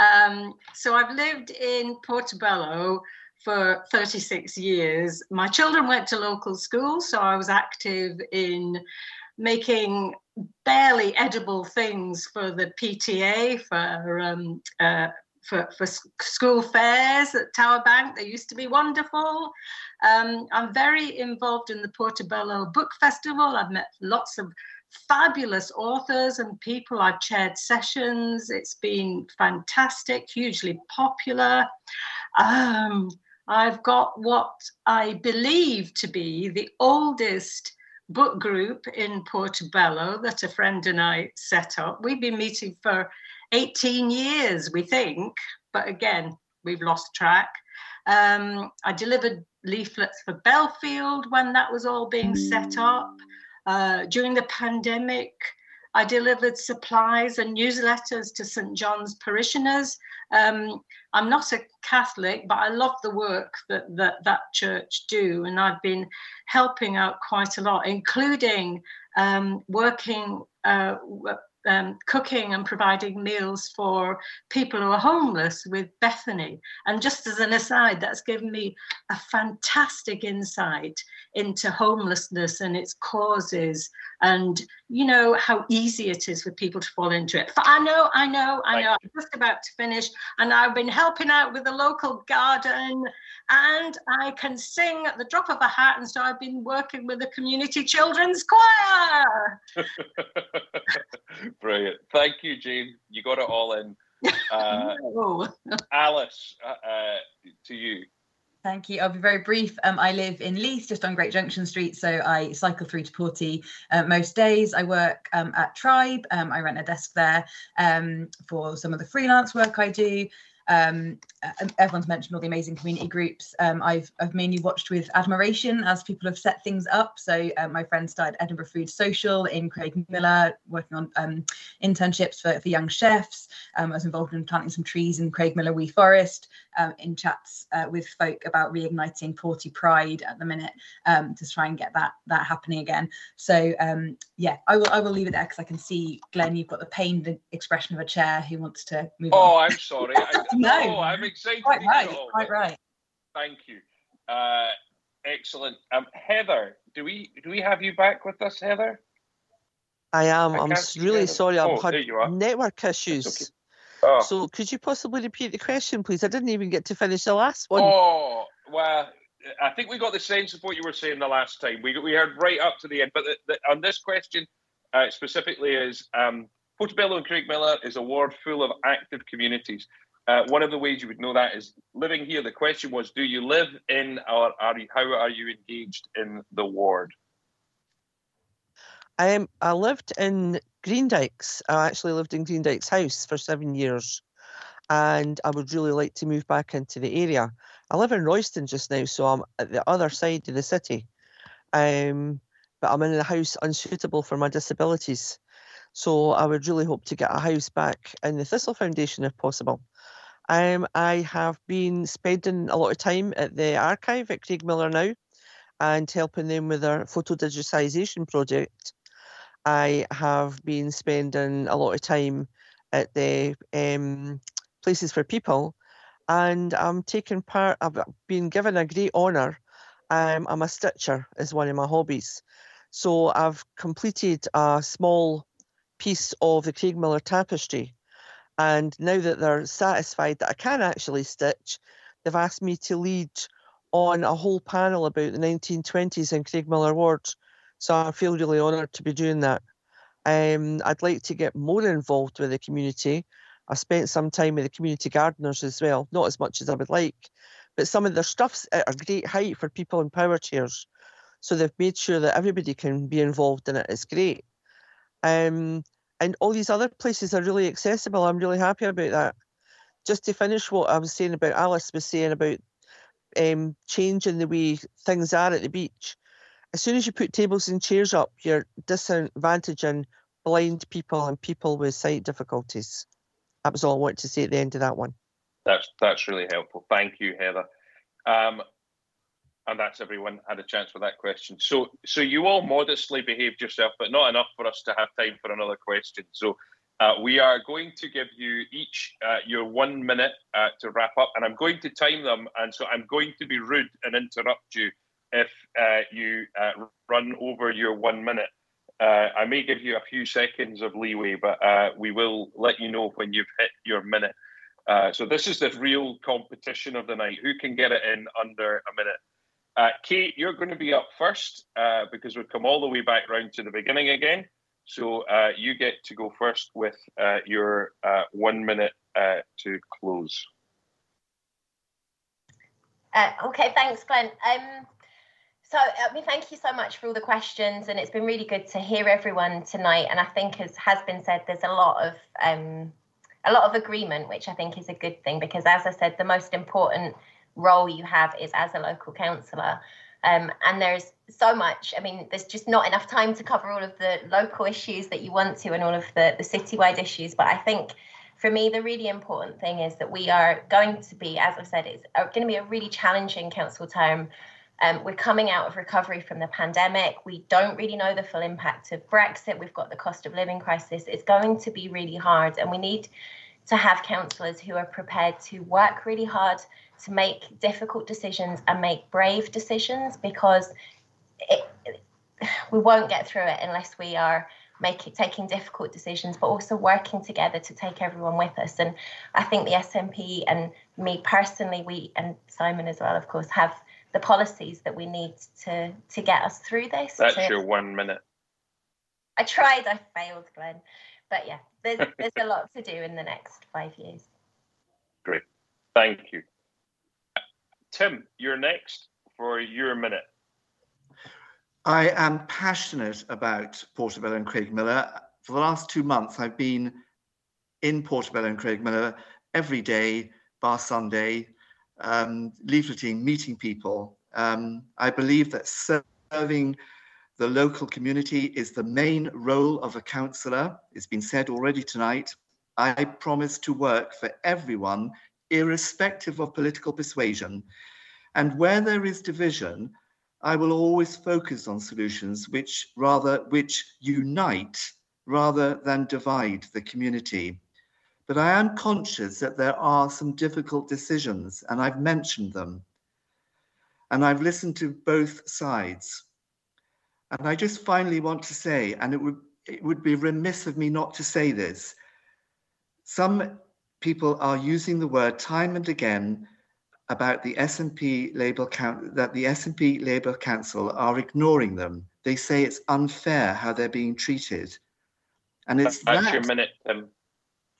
Um, so I've lived in Portobello for 36 years. My children went to local school, so I was active in making barely edible things for the PTA, for um, uh, for, for school fairs at Towerbank. They used to be wonderful. Um, I'm very involved in the Portobello Book Festival. I've met lots of fabulous authors and people. I've chaired sessions. It's been fantastic, hugely popular. Um, I've got what I believe to be the oldest book group in Portobello that a friend and I set up. We've been meeting for 18 years, we think, but again, we've lost track. Um, I delivered leaflets for Bellfield when that was all being set up. Uh, during the pandemic, I delivered supplies and newsletters to St. John's parishioners. Um, I'm not a Catholic, but I love the work that, that that church do, and I've been helping out quite a lot, including um, working uh, um, cooking and providing meals for people who are homeless with Bethany. And just as an aside, that's given me a fantastic insight into homelessness and its causes and, you know, how easy it is for people to fall into it. I know, I know, I know. I'm just about to finish and I've been helping out with the local garden and I can sing at the drop of a hat. And so I've been working with the community children's choir. Brilliant. Thank you, Jane. You got it all in. Uh, no. Alice, uh, uh, to you. Thank you. I'll be very brief. Um, I live in Leith, just on Great Junction Street, so I cycle through to Porty uh, most days. I work um, at Tribe. Um, I rent a desk there um, for some of the freelance work I do um, everyone's mentioned all the amazing community groups. Um, I've, I've mainly watched with admiration as people have set things up. So um, my friend started Edinburgh Food Social in Craigmillar, working on um, internships for, for young chefs. Um, I was involved in planting some trees in Craigmillar Wee Forest, um, in chats uh, with folk about reigniting Porty Pride at the minute to try and get that that happening again. So yeah, I will I will leave it there because I can see Glenn, you've got the pained expression of a chair who wants to move on. oh, on. I'm sorry. I, no, oh, I'm excited. Quite right. Quite right. Thank you. Uh, excellent. Um, Heather, do we do we have you back with us, Heather? I am. I am really sorry. I've oh, had network issues. Oh. So could you possibly repeat the question, please? I didn't even get to finish the last one. Oh well, I think we got the sense of what you were saying the last time. We we heard right up to the end, but the, the, on this question uh, specifically is um, Portobello and Craigmillar is a ward full of active communities. Uh, one of the ways you would know that is living here. The question was, do you live in or are you, how are you engaged in the ward? Um, I lived in Greendykes. I actually lived in Greendykes House for seven years, and I would really like to move back into the area. I live in Royston just now, so I'm at the other side of the city. Um, but I'm in a house unsuitable for my disabilities. So I would really hope to get a house back in the Thistle Foundation if possible. Um, I have been spending a lot of time at the archive at Craigmillar now and helping them with their photo digitisation project. I have been spending a lot of time at the um, Places for People and I'm taking part, I've been given a great honour. Um, I'm a stitcher, is one of my hobbies. So I've completed a small piece of the Craigmillar tapestry and now that they're satisfied that I can actually stitch, they've asked me to lead on a whole panel about the 1920s in Craigmillar Ward. So I feel really honoured to be doing that. Um, I'd like to get more involved with the community. I spent some time with the community gardeners as well, not as much as I would like, but some of their stuff's at a great height for people in power chairs. So they've made sure that everybody can be involved in it. It's great. Um, and all these other places are really accessible. I'm really happy about that. just to finish what I was saying about Alice was saying about um, changing the way things are at the beach. As soon as you put tables and chairs up, you're disadvantaging blind people and people with sight difficulties. That was all I wanted to say at the end of that one. That's that's really helpful. Thank you, Heather. Um, and that's everyone had a chance for that question. So so you all modestly behaved yourself, but not enough for us to have time for another question. So uh, we are going to give you each uh, your one minute uh, to wrap up, and I'm going to time them. And so I'm going to be rude and interrupt you if uh, you uh, run over your one minute. Uh, I may give you a few seconds of leeway, but we will let you know when you've hit your minute. so this is the real competition of the night. Who can get it in under a minute? Kate, you're going to be up first because we've come all the way back round to the beginning again. So uh, you get to go first with uh, your uh, one minute uh, to close. Uh, okay, thanks, Glenn. Um, so, I mean, thank you so much for all the questions, and it's been really good to hear everyone tonight. And I think, as has been said, there's a lot of um, a lot of agreement, which I think is a good thing because, as I said, the most important role you have is as a local councillor. Um, and there's so much. I mean, there's just not enough time to cover all of the local issues that you want to and all of the, the citywide issues. But I think for me, the really important thing is that we are going to be, as I've said, it's going to be a really challenging council term. Um, we're coming out of recovery from the pandemic. We don't really know the full impact of Brexit. We've got the cost of living crisis. It's going to be really hard, and we need to have councillors who are prepared to work really hard to make difficult decisions and make brave decisions because it, we won't get through it unless we are making taking difficult decisions but also working together to take everyone with us and i think the snp and me personally we and simon as well of course have the policies that we need to to get us through this that's to, your one minute. I tried i failed glenn. But yeah there's there's a lot to do in the next five years. Great. Thank you. Tim, you're next for your minute. I am passionate about Portobello and Craigmillar. For the last two months, I've been in Portobello and Craigmillar every day, bar Sunday, um, leafleting, meeting people. Um, I believe that serving the local community is the main role of a councillor. It's been said already tonight. I promise to work for everyone irrespective of political persuasion. And where there is division, I will always focus on solutions which rather which unite rather than divide the community. But I am conscious that there are some difficult decisions, and I've mentioned them. And I've listened to both sides. And I just finally want to say, and it would it would be remiss of me not to say this. Some people are using the word time and again about the SNP Labour count that the SNP Labour Council are ignoring them. They say it's unfair how they're being treated, and it's that's that, your minute. Um,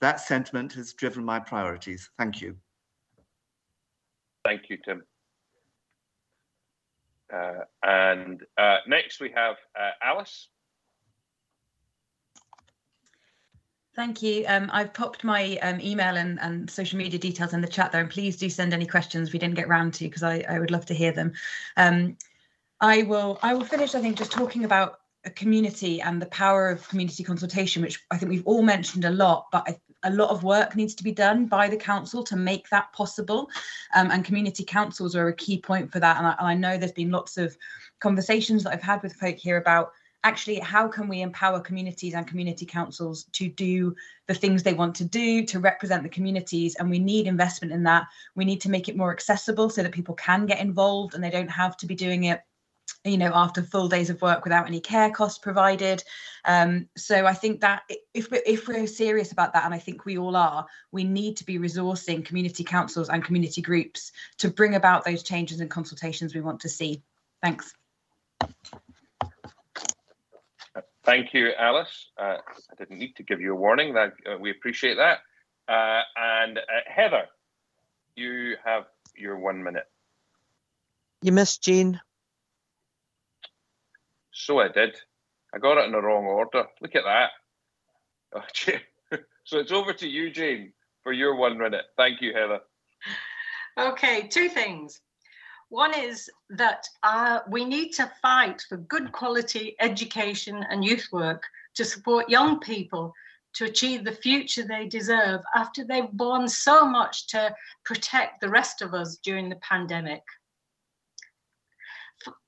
that sentiment has driven my priorities. Thank you. Thank you, Tim. Uh, and uh, next we have uh, Alice. Thank you. Um, I've popped my um, email and, and social media details in the chat there, and please do send any questions we didn't get round to because I, I would love to hear them. Um, I will I will finish, I think, just talking about a community and the power of community consultation, which I think we've all mentioned a lot, but I, a lot of work needs to be done by the council to make that possible. Um, and community councils are a key point for that. And I, and I know there's been lots of conversations that I've had with folk here about actually how can we empower communities and community councils to do the things they want to do to represent the communities and we need investment in that we need to make it more accessible so that people can get involved and they don't have to be doing it you know after full days of work without any care costs provided um, so i think that if we're if we're serious about that and i think we all are we need to be resourcing community councils and community groups to bring about those changes and consultations we want to see thanks Thank you, Alice. Uh, I didn't need to give you a warning. That uh, we appreciate that. Uh, and uh, Heather, you have your one minute. You missed Jane. So I did. I got it in the wrong order. Look at that. Oh, so it's over to you, Jane, for your one minute. Thank you, Heather. Okay, two things. One is that uh, we need to fight for good quality education and youth work to support young people to achieve the future they deserve after they've borne so much to protect the rest of us during the pandemic.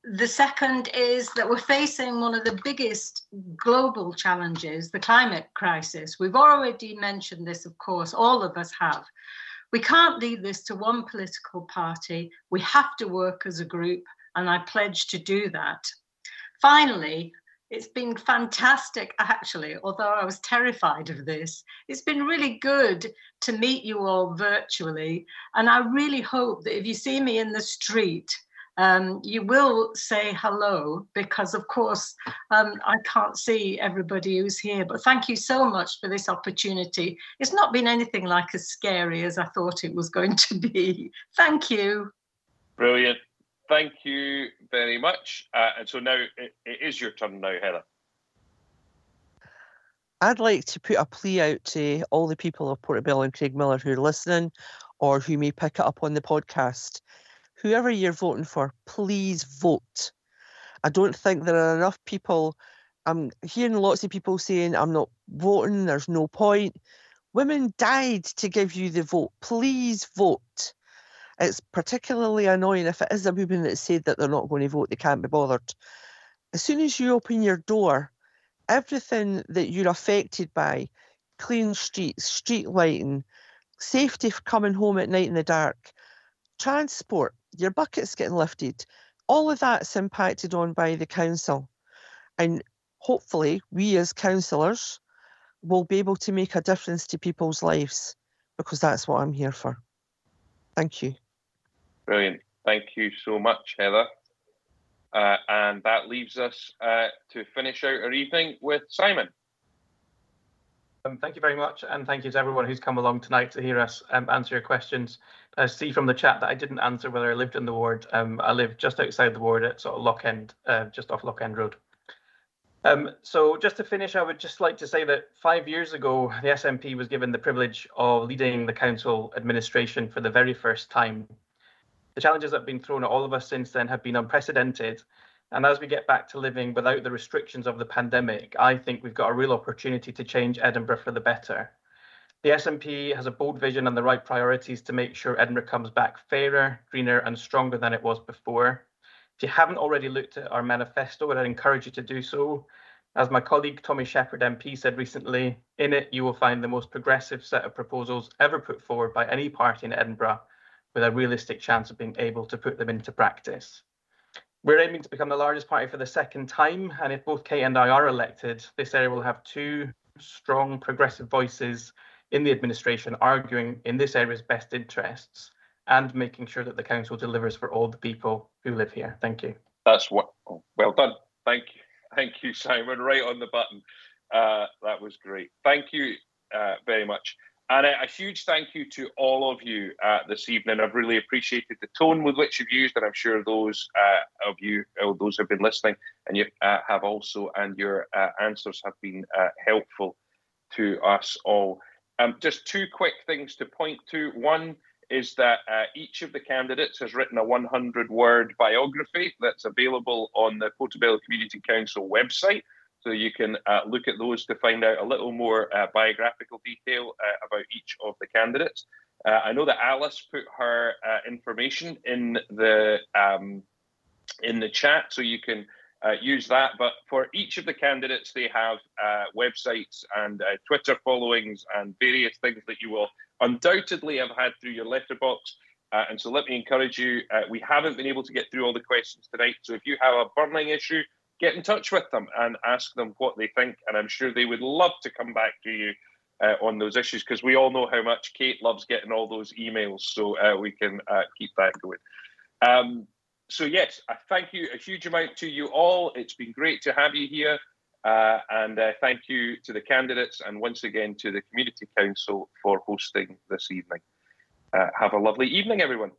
The second is that we're facing one of the biggest global challenges, the climate crisis. We've already mentioned this, of course, all of us have. We can't leave this to one political party. We have to work as a group, and I pledge to do that. Finally, it's been fantastic, actually, although I was terrified of this. It's been really good to meet you all virtually. And I really hope that if you see me in the street, um, you will say hello because, of course, um, I can't see everybody who's here. But thank you so much for this opportunity. It's not been anything like as scary as I thought it was going to be. Thank you. Brilliant. Thank you very much. Uh, and so now it, it is your turn now, Heather. I'd like to put a plea out to all the people of Portobello and Craigmillar who are listening or who may pick it up on the podcast whoever you're voting for, please vote. I don't think there are enough people. I'm hearing lots of people saying, I'm not voting, there's no point. Women died to give you the vote. Please vote. It's particularly annoying if it is a woman that said that they're not going to vote, they can't be bothered. As soon as you open your door, everything that you're affected by clean streets, street lighting, safety for coming home at night in the dark, transport, your bucket's getting lifted. All of that's impacted on by the council. And hopefully, we as councillors will be able to make a difference to people's lives because that's what I'm here for. Thank you. Brilliant. Thank you so much, Heather. Uh, and that leaves us uh, to finish out our evening with Simon. Um, thank you very much, and thank you to everyone who's come along tonight to hear us um, answer your questions. I see from the chat that I didn't answer whether I lived in the ward. Um, I live just outside the ward at sort of Lochend, uh, just off Lochend Road. Um, so just to finish, I would just like to say that five years ago, the SNP was given the privilege of leading the council administration for the very first time. The challenges that have been thrown at all of us since then have been unprecedented, and as we get back to living without the restrictions of the pandemic, I think we've got a real opportunity to change Edinburgh for the better. The SNP has a bold vision and the right priorities to make sure Edinburgh comes back fairer, greener, and stronger than it was before. If you haven't already looked at our manifesto, I'd encourage you to do so. As my colleague Tommy Sheppard MP said recently, in it you will find the most progressive set of proposals ever put forward by any party in Edinburgh with a realistic chance of being able to put them into practice. We're aiming to become the largest party for the second time, and if both Kate and I are elected, this area will have two strong progressive voices in the administration arguing in this area's best interests and making sure that the council delivers for all the people who live here. Thank you. That's what. Well done. Thank you. Thank you, Simon. Right on the button. Uh, that was great. Thank you uh, very much. And a, a, huge thank you to all of you uh, this evening. I've really appreciated the tone with which you've used, and I'm sure those uh, of you, uh, those who have been listening, and you uh, have also, and your uh, answers have been uh, helpful to us all. Um, just two quick things to point to. One is that each of the candidates has written a 100 word biography that's available on the Portobello Community Council website. So you can uh, look at those to find out a little more uh, biographical detail uh, about each of the candidates. Uh, I know that Alice put her uh, information in the um, in the chat, so you can uh, use that. But for each of the candidates, they have websites and Twitter followings and various things that you will undoubtedly have had through your letterbox. and so let me encourage you. we haven't been able to get through all the questions tonight. So if you have a burning issue, get in touch with them and ask them what they think. And I'm sure they would love to come back to you uh, on those issues because we all know how much Kate loves getting all those emails. So uh, we can uh, keep that going. Um, so, yes, I thank you a huge amount to you all. It's been great to have you here. Uh, and uh, thank you to the candidates and once again to the Community Council for hosting this evening. Uh, have a lovely evening, everyone.